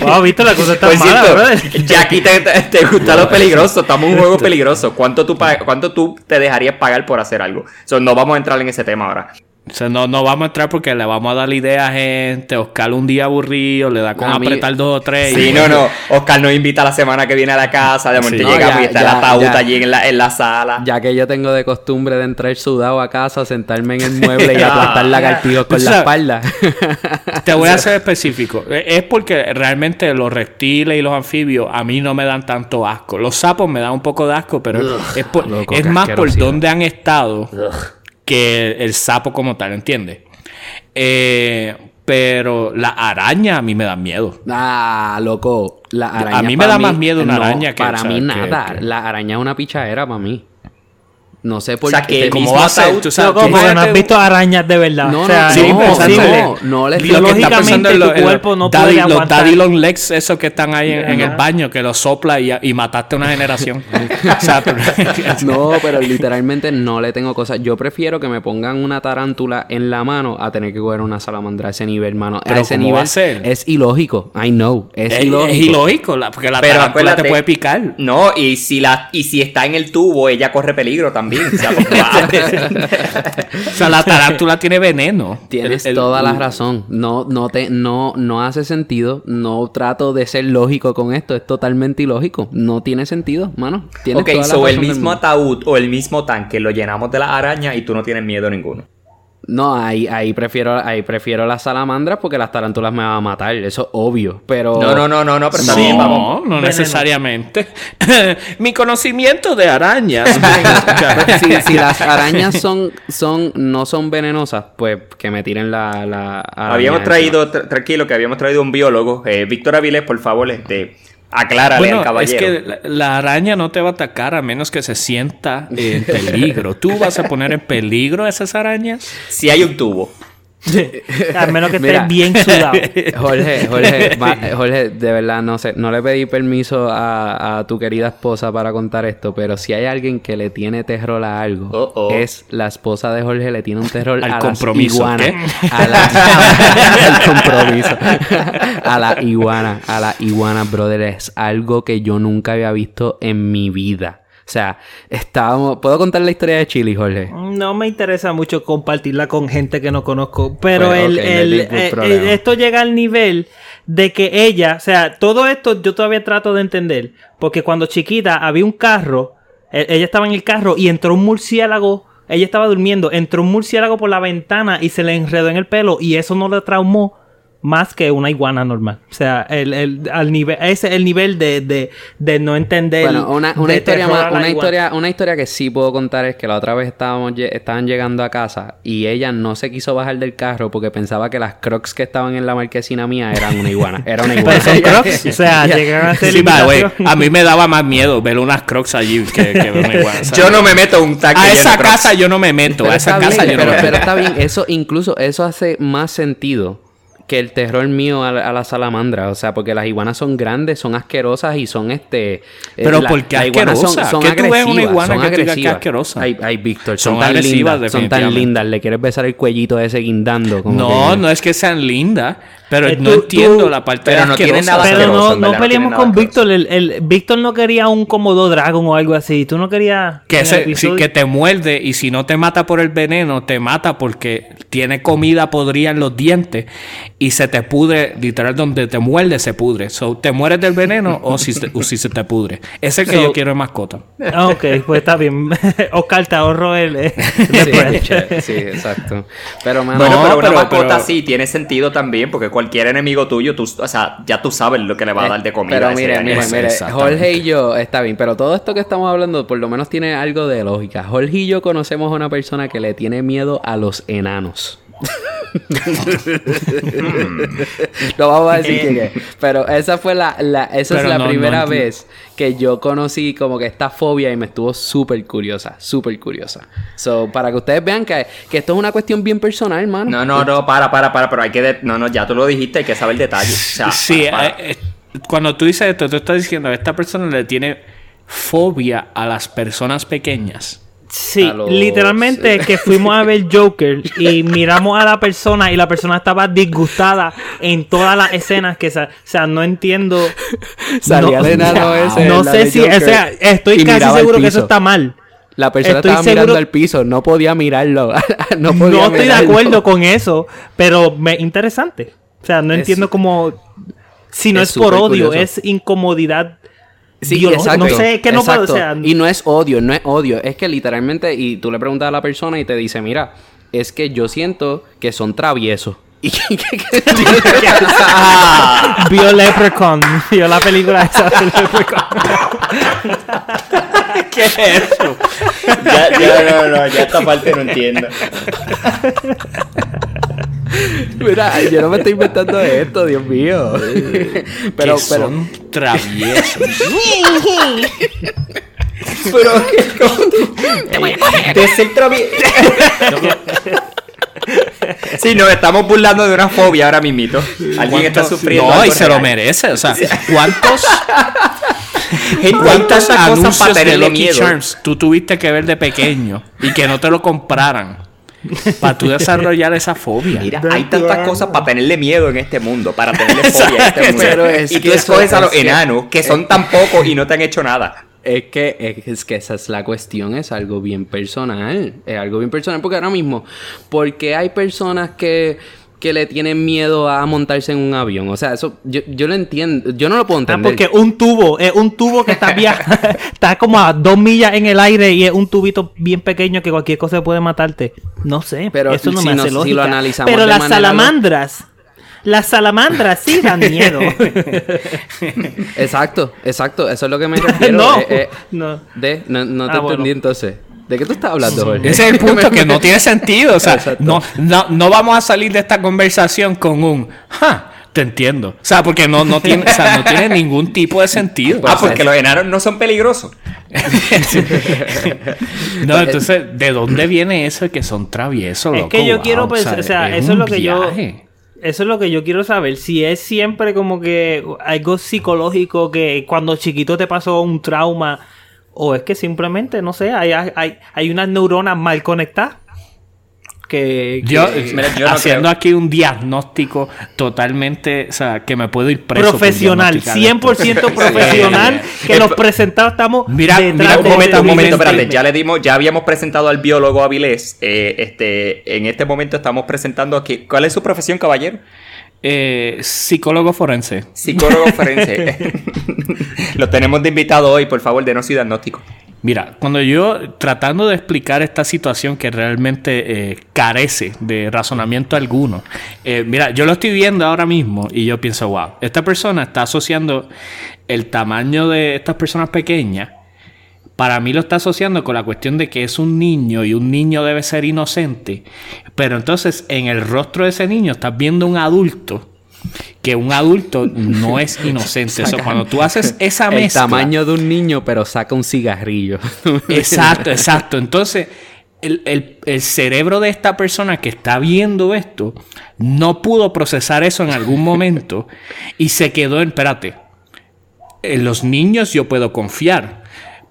Wow, viste la cosa está Por mala, cierto, brother. Jackie, te, gusta lo [LAUGHS] peligroso. Estamos en un juego peligroso. ¿Cuánto tú, ¿Cuánto tú te dejarías pagar por hacer algo? So, no vamos a entrar en ese tema ahora. O sea, no, no vamos a entrar porque le vamos a dar la idea a gente. Oscar un día aburrido, le da con A mí- apretar dos o tres. Sí, y- no, no. Oscar nos invita la semana que viene a la casa. De momento Sí. llegamos No, y ya, está el ya, ataúd ya. allí en la, en la sala. Ya que yo tengo de costumbre de entrar sudado a casa, sentarme en el mueble y [LAUGHS] aplastar lagartijos con la espalda. [LAUGHS] Te voy a [LAUGHS] ser específico. Eh, Es porque realmente los reptiles y los anfibios a mí no me dan tanto asco. Los sapos me dan un poco de asco, pero es, por- loco, es más por dónde han estado que el sapo como tal, ¿entiendes? Eh, pero la araña a mí me da miedo. ah, loco. La araña A mí me da más miedo una no, araña que- Para o sea, mí que- nada. que- La araña es una pichadera para mí. No sé por O sea, qué. que el ¿Cómo mismo va a ser? ataúd- Tú sabes, No, como que no has visto arañas de verdad. No, o sea, no, Sí, es no, imposible. no, no le Lo estoy- que está Lógicamente, pensando en lo- tu cuerpo no daddy, puede los aguantar. daddy long legs, esos que están ahí en, en el baño, que los sopla y, y mataste a una generación. [LAUGHS] o sea, pero- [LAUGHS] No, [LAUGHS] pero literalmente no le tengo cosas. Yo prefiero que me pongan una tarántula en la mano a tener que coger una salamandra a ese nivel, mano. Pero a ese ¿cómo nivel va a ser? es ilógico. I know. Es, es, ilógico. es ilógico, la- porque la Pero tarántula te puede picar. No, y si la y si está en el tubo, ella corre peligro también. [LAUGHS] O sea, O la tarántula tiene veneno. Tienes El- el- toda la razón. No, no te, no, no hace sentido. No trato de ser lógico con esto. Es totalmente ilógico. No tiene sentido, mano. Tienes ok, toda la so el razón del mismo ataúd o el mismo tanque lo llenamos de las arañas y tú no tienes miedo ninguno. No, ahí, ahí prefiero, ahí prefiero las salamandras porque las tarántulas me van a matar. Eso es obvio. Pero. No, no, no, no, no, pero No, también vamos. no necesariamente. [LAUGHS] Mi conocimiento de arañas. [LAUGHS] si, si las arañas son, son, no son venenosas, pues que me tiren la, la araña Habíamos traído, tra- tranquilo, que habíamos traído un biólogo. Eh, Víctor Avilés, por favor, este, aclárale Bueno, al es caballero. que la, la araña no te va a atacar a menos que se sienta en [LAUGHS] peligro. ¿Tú vas a poner en peligro a esas arañas? Si hay un tubo. A [LAUGHS] menos que estés bien sudado. [LAUGHS] Jorge, Jorge, [LAUGHS] Jorge, de verdad, no sé, no le pedí permiso a, a tu querida esposa para contar esto, pero si hay alguien que le tiene terror a algo, Oh, oh. es la esposa de Jorge, le tiene un terror Al a compromiso, las ¿qué? iguanas. A la, al compromiso. a la iguana, a la iguana, brother, es algo que yo nunca había visto en mi vida. O sea, estábamos... ¿Puedo contar la historia de Chili, Jorge? No me interesa mucho compartirla con gente que no conozco. Pero Pues, el, no eh, eh, esto llega al nivel de que ella, o sea, todo esto yo todavía trato de entender. Porque cuando chiquita había un carro, e- ella estaba en el carro y entró un murciélago. Ella estaba durmiendo, entró un murciélago por la ventana y se le enredó en el pelo y eso no le traumó más que una iguana normal. O sea, el, el, al nivel, ese es el nivel de, de, de no entender. Bueno, una, una de historia más, una iguana. historia, una historia que sí puedo contar es que la otra vez estábamos lle- estaban llegando a casa y ella no se quiso bajar del carro porque pensaba que las crocs que estaban en la marquesina mía eran una iguana. Era una [LAUGHS] iguana. Pero son crocs, o sea, [LAUGHS] llegan a ser Sí, a mí me daba más miedo ver unas crocs allí que, que ver una iguana. ¿sabes? [LAUGHS] Yo no me meto un tanque A esa crocs. casa yo no me meto. Pero A esa casa bien, yo no pero, me pero meto. está bien, eso incluso eso hace más sentido que el terror mío a, la- a la salamandra, o sea, porque las iguanas son grandes, son asquerosas y son este eh, Pero la- ¿por qué las iguanas asquerosa? ¿Qué tú ves una iguana son que agresivas. asquerosa? Ay, ay, Víctor, son, Son tan agresivas, lindas, son tan lindas, le quieres besar el cuellito ese guindando como No, que- no es que sean lindas, pero Eh, no tú- entiendo tú- la parte pero no asquerosa. tienen nada Pero no, no no peleemos tiene con Víctor. El, el- Víctor no quería un Komodo Dragon o algo así. Tú no querías. Que, sí, que te muerde y si no te mata por el veneno, te mata porque tiene comida podrida en los dientes y se te pudre, literal, donde te muerde se pudre. So, ¿Te mueres del veneno o si, se- o si se te pudre? Ese es el que So- yo quiero de mascota. Ah, ok, pues está bien. [LAUGHS] Oscar, te ahorro el. el Sí, sí, exacto. Pero, mano, Bueno, No, pero una pero- mascota pero- sí tiene sentido también, porque cualquier enemigo tuyo, tú, o sea, ya tú sabes lo que le va a dar de comida. Eh, Pero mire, mire, mire. Jorge y yo, está bien, pero todo esto que estamos hablando por lo menos tiene algo de lógica. Jorge y yo conocemos a una persona que le tiene miedo a los enanos. No vamos a decir quién es. Pero esa fue la, la- esa Pero es la no, primera vez que yo conocí como que esta fobia y me estuvo súper curiosa, súper curiosa. So, para que ustedes vean que, que esto es una cuestión bien personal, mano. No, no, no, para, para, para, pero hay que... de- No, no, ya tú lo dijiste, hay que saber detalles. O sea, sí, para, para. eh, eh, cuando tú dices esto, tú estás diciendo que esta persona le tiene fobia a las personas pequeñas. Sí, los- literalmente que fuimos a ver Joker y [LAUGHS] miramos a la persona y la persona estaba disgustada en todas las escenas que o sea, no entiendo. Salía no, enano ese. No sé si, o sea, estoy casi seguro que eso está mal. La persona Estoy estaba mirando seguro- al piso, no podía mirarlo. no, [LAUGHS] No, podía estoy de acuerdo con eso, pero me interesante. O sea, no Es- entiendo cómo si no es es, por odio, curioso. es incomodidad. Sí, exacto. No sé, es que no puedo, o exacto. sea, Y no es odio, no es odio. Es que literalmente, y tú le preguntas a la persona y te dice, mira, es que yo siento que son traviesos. [LAUGHS] Y que- [LAUGHS] [LAUGHS] vio Leprechaun, vio la película esa de Leprechaun. ¿Qué es eso? Ya, ya, no, no, ya esta parte no entiendo. Mira, yo no me estoy inventando esto, Dios mío. [LAUGHS] pero, que pero, son traviesos. [LAUGHS] Pero te voy a coger. De ser travi- [LAUGHS] Sí, nos estamos burlando de una fobia ahora mismito. Alguien está ¿Cuántos- sufriendo. No, y se lo merece. O sea, ¿cuántos, cuántos anuncios de Lucky miedo. Charms tú tuviste que ver de pequeño y que no te lo compraran [LAUGHS] para tú desarrollar esa fobia? Mira, hay tantas cosas para tenerle miedo en este mundo, para tenerle fobia en este mundo. Pero es y tú escoges a los enanos, que son tan pocos y no te han hecho nada. Es que, es, es que esa es la cuestión, es algo bien personal. Es algo bien personal. Porque ahora mismo, porque hay personas que, que le tienen miedo a montarse en un avión? O sea, eso yo, yo lo entiendo. Yo no lo puedo Ah, entender. porque un tubo, es un tubo que está [LAUGHS] está como a dos millas en el aire y es un tubito bien pequeño que cualquier cosa puede matarte. No sé, Pero eso no si me no- hace si lo analizamos Pero de las lo- salamandras, las salamandras sí dan [LAUGHS] miedo. Exacto, exacto. Eso es lo que me [LAUGHS] refiero. no, Eh, eh, no. de, no, no te Ah, bueno. entendí entonces. ¿De qué tú estás hablando, Jorge? Ese es el punto que no tiene sentido. O sea, [LAUGHS] no, no, no vamos a salir de esta conversación con un ja, te entiendo. O sea, porque no, no tiene, o sea, no tiene ningún tipo de sentido. Ah, porque los enanos no son peligrosos. [LAUGHS] No, entonces, ¿de dónde viene eso de que son traviesos? Es loco? que yo Wow, quiero pensar, o sea, eso es lo que yo-. Eso es lo que yo quiero saber. Si es siempre como que algo psicológico que cuando chiquito te pasó un trauma, o es que simplemente, no sé, hay, hay, hay unas neuronas mal conectadas. Que, que- Yo, Mira, yo no haciendo creo. aquí un diagnóstico totalmente, o sea, que me puedo ir preso. profesional, diagnosticar esto. 100% profesional, que los presentados estamos Mira, mira, un de- momento, de- un momento, espérate. Ya le dimos, ya habíamos presentado al biólogo Avilés. Eh, este, en este momento estamos presentando aquí. ¿Cuál es su profesión, caballero? Eh, psicólogo forense. Psicólogo forense. [LAUGHS] Lo tenemos de invitado hoy, por favor, denos su diagnóstico. Mira, cuando yo tratando de explicar esta situación que realmente eh, carece de razonamiento alguno, eh, mira, yo lo estoy viendo ahora mismo y yo pienso, wow, esta persona está asociando el tamaño de estas personas pequeñas, para mí lo está asociando con la cuestión de que es un niño y un niño debe ser inocente, pero entonces en el rostro de ese niño estás viendo un adulto que un adulto no es [LAUGHS] inocente. Eso, cuando tú haces [LAUGHS] esa El mezcla, tamaño de un niño, pero saca un cigarrillo. [LAUGHS] Exacto, exacto. Entonces, el, el- el cerebro de esta persona que está viendo esto no pudo procesar eso en algún momento y se quedó en, espérate, en los niños yo puedo confiar,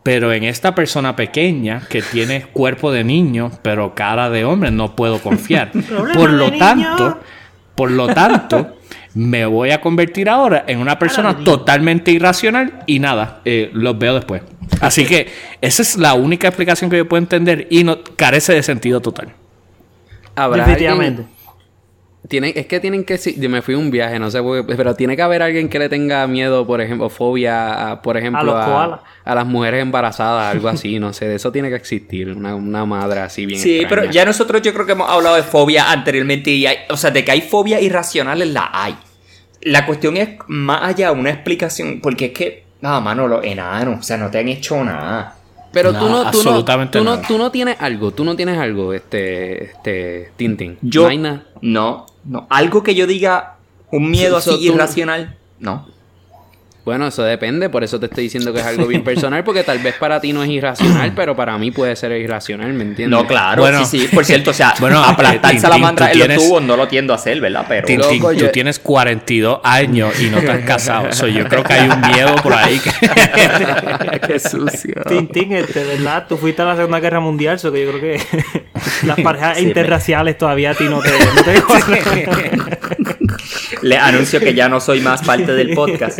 pero en esta persona pequeña que tiene cuerpo de niño, pero cara de hombre, no puedo confiar. [LAUGHS] Problema Por lo niño. tanto, por lo tanto, me voy a convertir ahora en una persona totalmente irracional y nada, eh, los veo después. Así que esa es la única explicación que yo puedo entender y no carece de sentido total. Habrá Definitivamente. alguien- Tiene, es que tienen que... si- Yo me fui a un viaje, no sé por qué, pero tiene que haber alguien que le tenga miedo, por ejemplo, fobia, a, por ejemplo, los a, koalas. a las mujeres embarazadas, algo así, no sé, de eso tiene que existir, una, una madre así bien Sí, extraña. pero ya nosotros yo creo que hemos hablado de fobia anteriormente y hay, o sea, de que hay fobia irracionales la hay. La cuestión es más allá una explicación, porque es que, nada, mano, los enanos, o sea, no te han hecho nada. Pero No, tú no, tú no, absolutamente tú no, nada. tú no tienes algo, tú no tienes algo, este, este, Tintin. Yo, No hay nada. no, no, algo que yo diga un miedo So- so así tú- irracional, no. Bueno, eso depende, por eso te estoy diciendo que es algo bien personal, porque tal vez para ti no es irracional, pero para mí puede ser irracional, ¿me entiendes? No, claro, Bueno. sí, sí, por cierto, o sea, [LAUGHS] Bueno, aplastar salamandra tú en los tubos no lo tiendo a hacer, ¿verdad? Pero... Tintín, Loco, tú yo- tienes 42 años y no te has casado. So, yo creo que hay un miedo por ahí. que- [LAUGHS] Qué sucio. Tintín, este, ¿verdad? Tú fuiste a la Segunda Guerra Mundial, so que yo creo que [LAUGHS] las parejas Sí, interraciales todavía a ti no te, no te. Le anuncio que ya no soy más parte del podcast.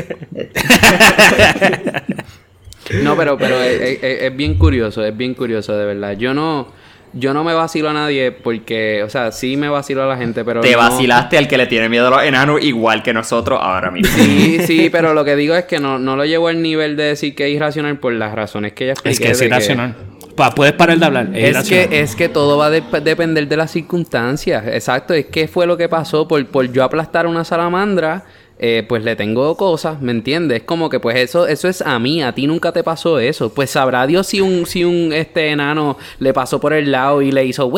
No, pero, pero es, es- es- es bien curioso, es bien curioso, de verdad. Yo no, yo no me vacilo a nadie porque, o sea, sí me vacilo a la gente, pero Te no- vacilaste al que le tiene miedo a los enanos igual que nosotros ahora mismo. Sí, sí, pero lo que digo es que no, no lo llevo al nivel de decir que es irracional por las razones que ella expliqué. es que es irracional. Pa- puedes parar de hablar. Es, Es que, es que todo va a dep- depender de las circunstancias. Exacto, es que fue lo que pasó por, por yo aplastar una salamandra. eh, pues le tengo cosas, ¿me entiendes? Como que pues eso, eso es a mí, a ti nunca te pasó eso. Pues sabrá Dios si un, si un este enano le pasó por el lado y le hizo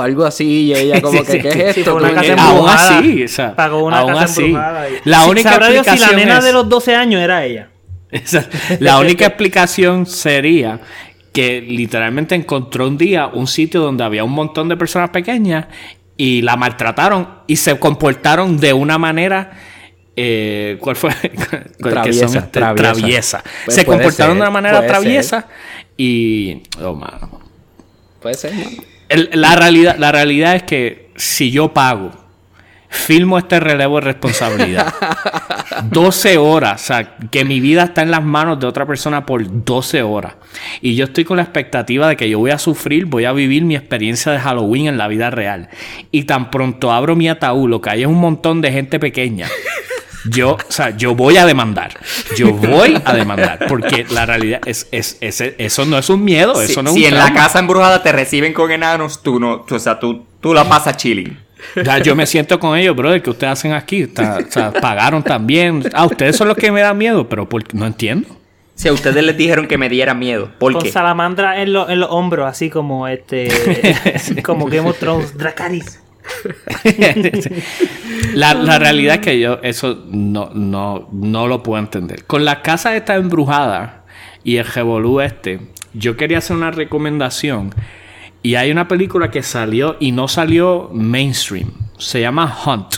algo así, y ella [LAUGHS] como que, ¿qué es esto? una ¿Tú casa? Aún así, o sea, Pagó una aún casa así. embrujada y- La única sabrá Dios si la nena es- de los 12 años era ella. [LAUGHS] Esa- la única explicación sería que literalmente encontró un día un sitio donde había un montón de personas pequeñas y la maltrataron y se comportaron de una manera. eh, ¿Cuál fue? [LAUGHS] Que Traviesa, son, este, traviesa. traviesa. Pues se puede comportaron ser, de una manera ser. traviesa y. Oh, mano. Puede ser. El- la, realidad, la realidad es que si yo pago, filmo este relevo de responsabilidad, 12 horas, o sea, que mi vida está en las manos de otra persona por 12 horas, y yo estoy con la expectativa de que yo voy a sufrir, voy a vivir mi experiencia de Halloween en la vida real, y tan pronto abro mi ataúd, lo que hay es un montón de gente pequeña. Yo, o sea, yo voy a demandar. Yo voy a demandar. Porque la realidad es, es, es- eso no es un miedo, eso si no es si un en la casa embrujada te reciben con enanos, tú no, tú, o sea, tú, tú la pasas chilling. Ya, yo me siento con ellos, brother, que ustedes hacen aquí. Está- o sea, pagaron también. Ah, ustedes son los que me dan miedo, pero por- no entiendo. Si a ustedes les dijeron que me diera miedo, ¿por Con qué? salamandra en, lo- en los hombros, así como este. [LAUGHS] como Game of Thrones, Dracarys. [LAUGHS] La, la realidad es que yo eso no, no, no lo puedo entender. Con la casa esta embrujada y el revolú este, yo quería hacer una recomendación. Y hay una película que salió y no salió mainstream. Se llama Hunt.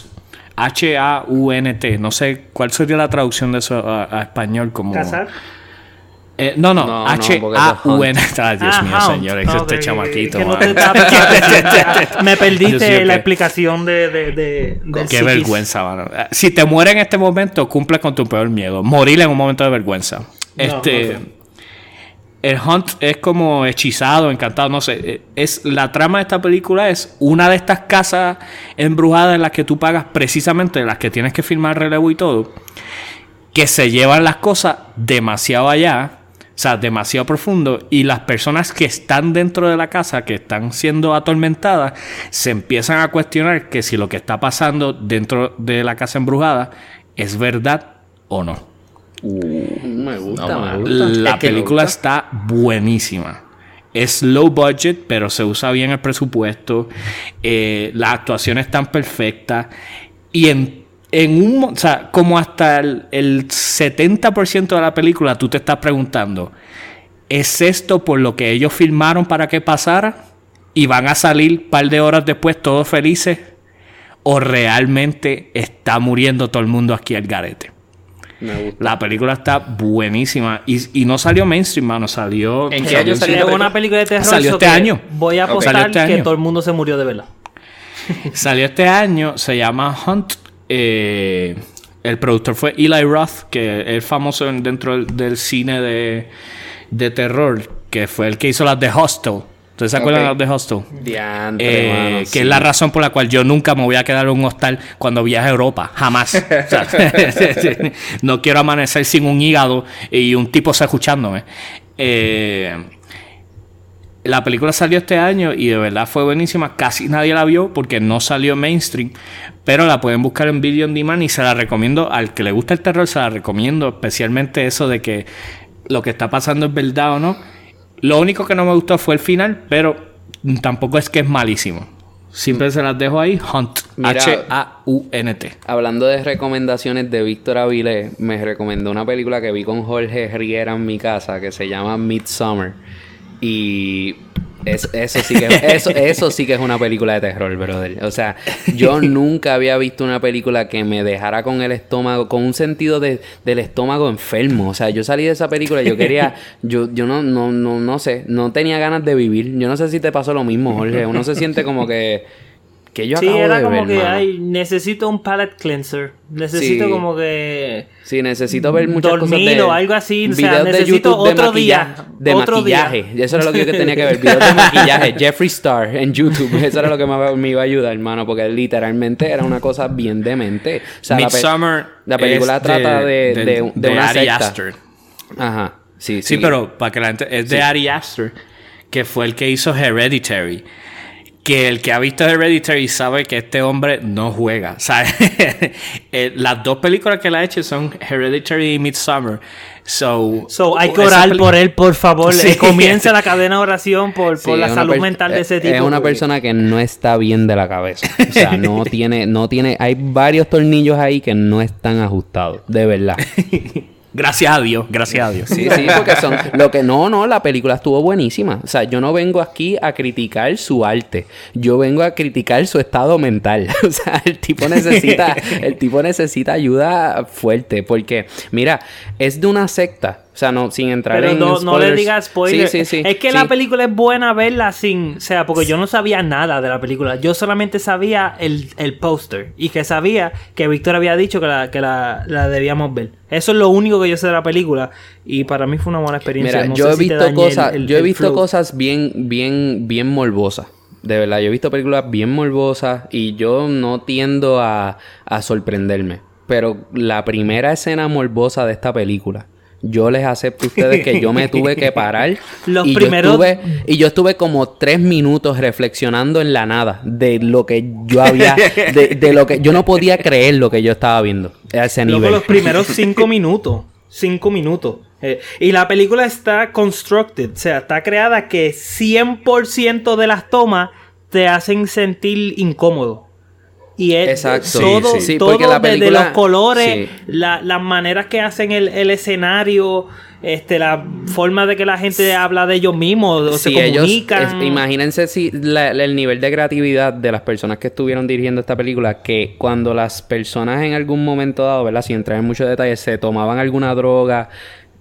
H-A-U-N-T. No sé cuál sería la traducción de eso a, a español como... ¿Cazar? Eh, no, no, No, no, H-A-U-N. Ay, Dios Ah, mío, Hound. señores, Ok, este chamaquito. que no mano. te estaba- [LAUGHS] Me perdiste la explicación de, de, de- del Qué vergüenza, mano. Eh, Si te mueres en este momento, cumple con tu peor miedo. Morir en un momento de vergüenza. este. El Hunt es como hechizado, encantado, no sé. eh, Es, la trama de esta película es una de estas casas embrujadas en las que tú pagas precisamente las que tienes que firmar relevo y todo. Que se llevan las cosas demasiado allá. O sea, demasiado profundo. Y las personas que están dentro de la casa, que están siendo atormentadas, se empiezan a cuestionar que si lo que está pasando dentro de la casa embrujada es verdad o no. Me gusta, No, me gusta. La Es que me película gusta. está buenísima. Es low budget, pero se usa bien el presupuesto. Eh, las actuaciones están perfectas. Y en, en un... O sea, como hasta el, el 70% de la película tú te estás preguntando, ¿es esto por lo que ellos filmaron para que pasara? Y van a salir un par de horas después todos felices. ¿O realmente está muriendo todo el mundo aquí al garete? Me gusta. La película está buenísima. Y, y no salió mainstream, mano. Salió. ¿En qué año salió una película de terror. Salió este año. Voy a apostar este que año. todo el mundo se murió de verdad. [LAUGHS] Salió este año. Se llama Hunt. Eh, el productor fue Eli Roth, que es famoso en- dentro del, del cine de, de terror. Que fue el que hizo las de Hostel. ¿Ustedes se acuerdan Ok. de Hostel? Diantre, Eh, mano, que sí. es la razón por la cual yo nunca me voy a quedar en un hostal cuando viaje a Europa. Jamás. O sea, [LAUGHS] no quiero amanecer sin un hígado y un tipo escuchándome. Eh, la película salió este año y de verdad fue buenísima. Casi nadie la vio porque no salió mainstream. Pero la pueden buscar en Video on Demand y se la recomiendo. Al que le gusta el terror, se la recomiendo. Especialmente eso de que lo que está pasando es verdad o no. Lo único que no me gustó fue el final, pero tampoco es que es malísimo. Siempre se las dejo ahí. Hunt. H-A-U-N-T. Hablando de recomendaciones de Víctor Avilés, me recomendó una película que vi con Jorge Riera en mi casa que se llama Midsummer. Y es- eso, sí que, eso, eso sí que es una película de terror, brother. O sea, yo [LAUGHS] nunca había visto una película que me dejara con el estómago, con un sentido de, del estómago enfermo. O sea, yo salí de esa película, yo quería, [LAUGHS] yo, yo no, no, no, no sé, no tenía ganas de vivir. Yo no sé si te pasó lo mismo, Jorge. Uno se siente como que, que yo Sí, acabo era de como ver, que mano. ay, necesito un palate cleanser. Necesito Sí. como que Sí, necesito ver muchas Dormir cosas de... o algo así, o sea, de necesito YouTube de otro día, De otro maquillaje. día. Eso era lo que yo tenía que ver. Videos de [LAUGHS] maquillaje. Jeffree Star en YouTube. [LAUGHS] Eso era lo que me, me iba a ayudar, hermano. Porque literalmente era una cosa bien demente. O sea, la pe- Midsommar. la película es trata de, del- de, de una Ari secta. Aster. Ajá. Sí, sí. Sí, pero para que la gente. Es de Ari Aster, que fue el que hizo Hereditary. Que el que ha visto Hereditary sabe que este hombre no juega. [LAUGHS] O sea, eh, las dos películas que él ha hecho son Hereditary y Midsommar. So, So, hay que orar por él, por favor. [LAUGHS] Sí. Comienza la cadena de oración por, Sí, por la es una salud mental de ese es- tipo. Es una persona que no está bien de la cabeza. O sea, no [LAUGHS] tiene, no tiene, hay varios tornillos ahí que no están ajustados, de verdad. Gracias a Dios, gracias a Dios. Sí, sí, porque son lo que no, no, la película estuvo buenísima. O sea, yo no vengo aquí a criticar su arte. Yo vengo a criticar su estado mental. [LAUGHS] O sea, el tipo necesita el tipo necesita ayuda fuerte porque mira, es de una secta. O sea, no, sin entrar Pero en no, no le spoilers. digas spoiler. Sí, sí, sí. Es que sí. la película es buena verla sin. O sea, porque yo no sabía nada de la película. Yo solamente sabía el, el póster. Y que sabía que Víctor había dicho que, la, que la, la debíamos ver. Eso es lo único que yo sé de la película. Y para mí fue una buena experiencia. Mira, No yo sé he visto cosas, el- el- yo he visto flow. cosas bien, bien, bien morbosas. De verdad, yo he visto películas bien morbosas y yo no tiendo a, a sorprenderme. Pero la primera escena morbosa de esta película, yo les acepto a ustedes que yo me tuve que parar. [LAUGHS] Los y primeros- Yo estuve, y yo estuve como tres minutos reflexionando en la nada de lo que yo había, de, de lo que yo no podía creer lo que yo estaba viendo a ese nivel. los primeros cinco minutos. Cinco minutos. Eh, y la película está constructed. O sea, está creada que 100% de las tomas te hacen sentir incómodo. Y es Exacto. todo, Sí, sí, todo porque la desde película- los colores, sí. la- las maneras que hacen el, el escenario, este, la forma de que la gente habla de ellos mismos, o se Si ellos, comunican. es- imagínense si la- el nivel de creatividad de las personas que estuvieron dirigiendo esta película, que cuando las personas en algún momento dado, ¿verdad? Sin entrar en muchos detalles, se tomaban alguna droga,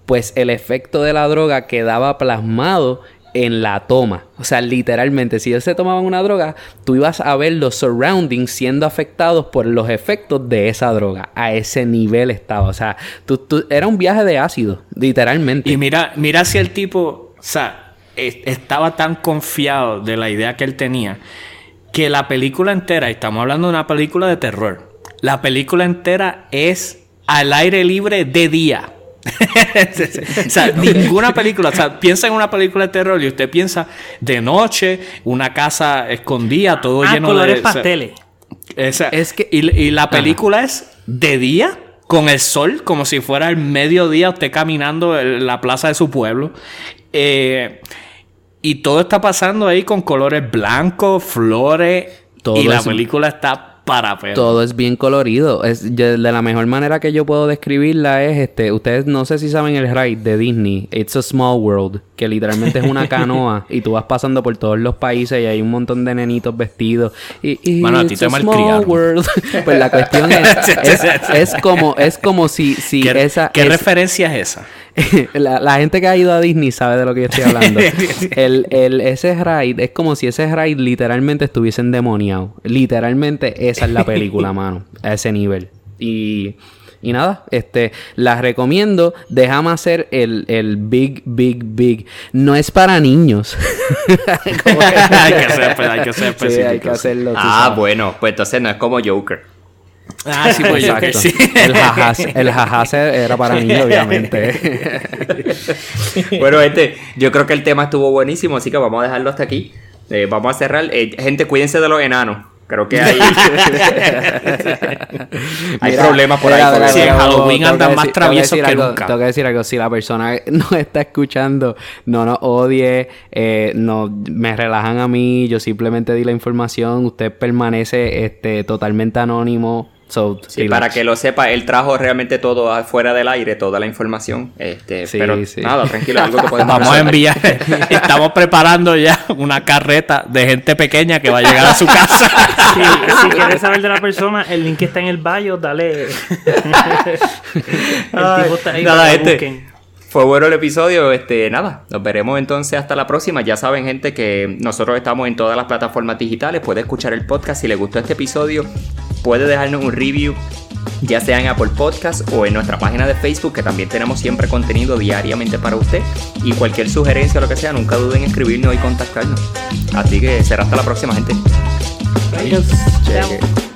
pues el efecto de la droga quedaba plasmado en la toma. O sea, literalmente, si ellos se tomaban una droga, tú ibas a ver los surroundings siendo afectados por los efectos de esa droga. A ese nivel estaba. O sea, tú- tú- era un viaje de ácido, literalmente. Y mira, mira si el tipo, o sea, es- estaba tan confiado de la idea que él tenía, que la película entera, y estamos hablando de una película de terror, la película entera es al aire libre de día. [LAUGHS] o sea, ninguna película, o sea, piensa en una película de terror y usted piensa de noche, una casa escondida, todo ah, lleno colores de... o sea, pasteles. esa- Es que- y, y la película es de día, con el sol, como si fuera el mediodía, usted caminando en la plaza de su pueblo. Eh, y todo está pasando ahí con colores blancos, flores. Todo y la película está para perros. Todo es bien colorido. Es, yo- de la mejor manera que yo puedo describirla es, este, ustedes no sé si saben el ride de Disney, It's a Small World, que literalmente es una [LAUGHS] canoa y tú vas pasando por todos los países y hay un montón de nenitos vestidos. Y, y Mano, a ti it's te a small malcriaron. world. [LAUGHS] pues la cuestión es, [LAUGHS] es, es como, es como si, si ¿Qué, esa qué referencia es esa? [LAUGHS] la, la gente que ha ido a Disney sabe de lo que yo estoy hablando. [LAUGHS] el, el, ese ride es como si ese ride literalmente estuviese endemoniado. Literalmente esa es la película, [LAUGHS] mano. A ese nivel. Y, y nada, este, la recomiendo. Déjame hacer el, el big, big, big. No es para niños. Hay, que ser, hay que ser Sí, hay que específico. hacerlo. Ah, sabes. bueno, pues entonces no es como Joker. Ah, sí, pues Exacto. sí. El jajase, el jajase era para niños, obviamente. [LAUGHS] bueno, gente, yo creo que el tema estuvo buenísimo, así que vamos a dejarlo hasta aquí. Eh, vamos a cerrar. Eh, gente, cuídense de los enanos. Creo que hay, [LAUGHS] hay Mira, problemas por ahí. mira. Sí, en Halloween andan más que traviesos que algo, nunca. Tengo que decir algo. Si la persona [LAUGHS] nos está escuchando no nos odie, eh, no, me relajan a mí, yo simplemente di la información, usted permanece este, totalmente anónimo. So, Sí, para que lo sepa, él trajo realmente todo afuera del aire, toda la información. Este, Sí, pero sí. nada, tranquilo, algo que [LAUGHS] podemos Vamos a enviar, [LAUGHS] estamos preparando ya una carreta de gente pequeña que va a llegar a su casa. [LAUGHS] Si, si quieres saber de la persona, el link está en el bio, dale. el tipo está ahí Nada, para este. Fue bueno el episodio, este, nada, nos veremos entonces hasta la próxima. Ya saben, gente, que nosotros estamos en todas las plataformas digitales. Puede escuchar el podcast si le gustó este episodio. Puede dejarnos un review, ya sea en Apple Podcast o en nuestra página de Facebook, que también tenemos siempre contenido diariamente para usted. Y cualquier sugerencia o lo que sea, nunca duden en escribirnos y contactarnos. Así que será hasta la próxima, gente. Chao.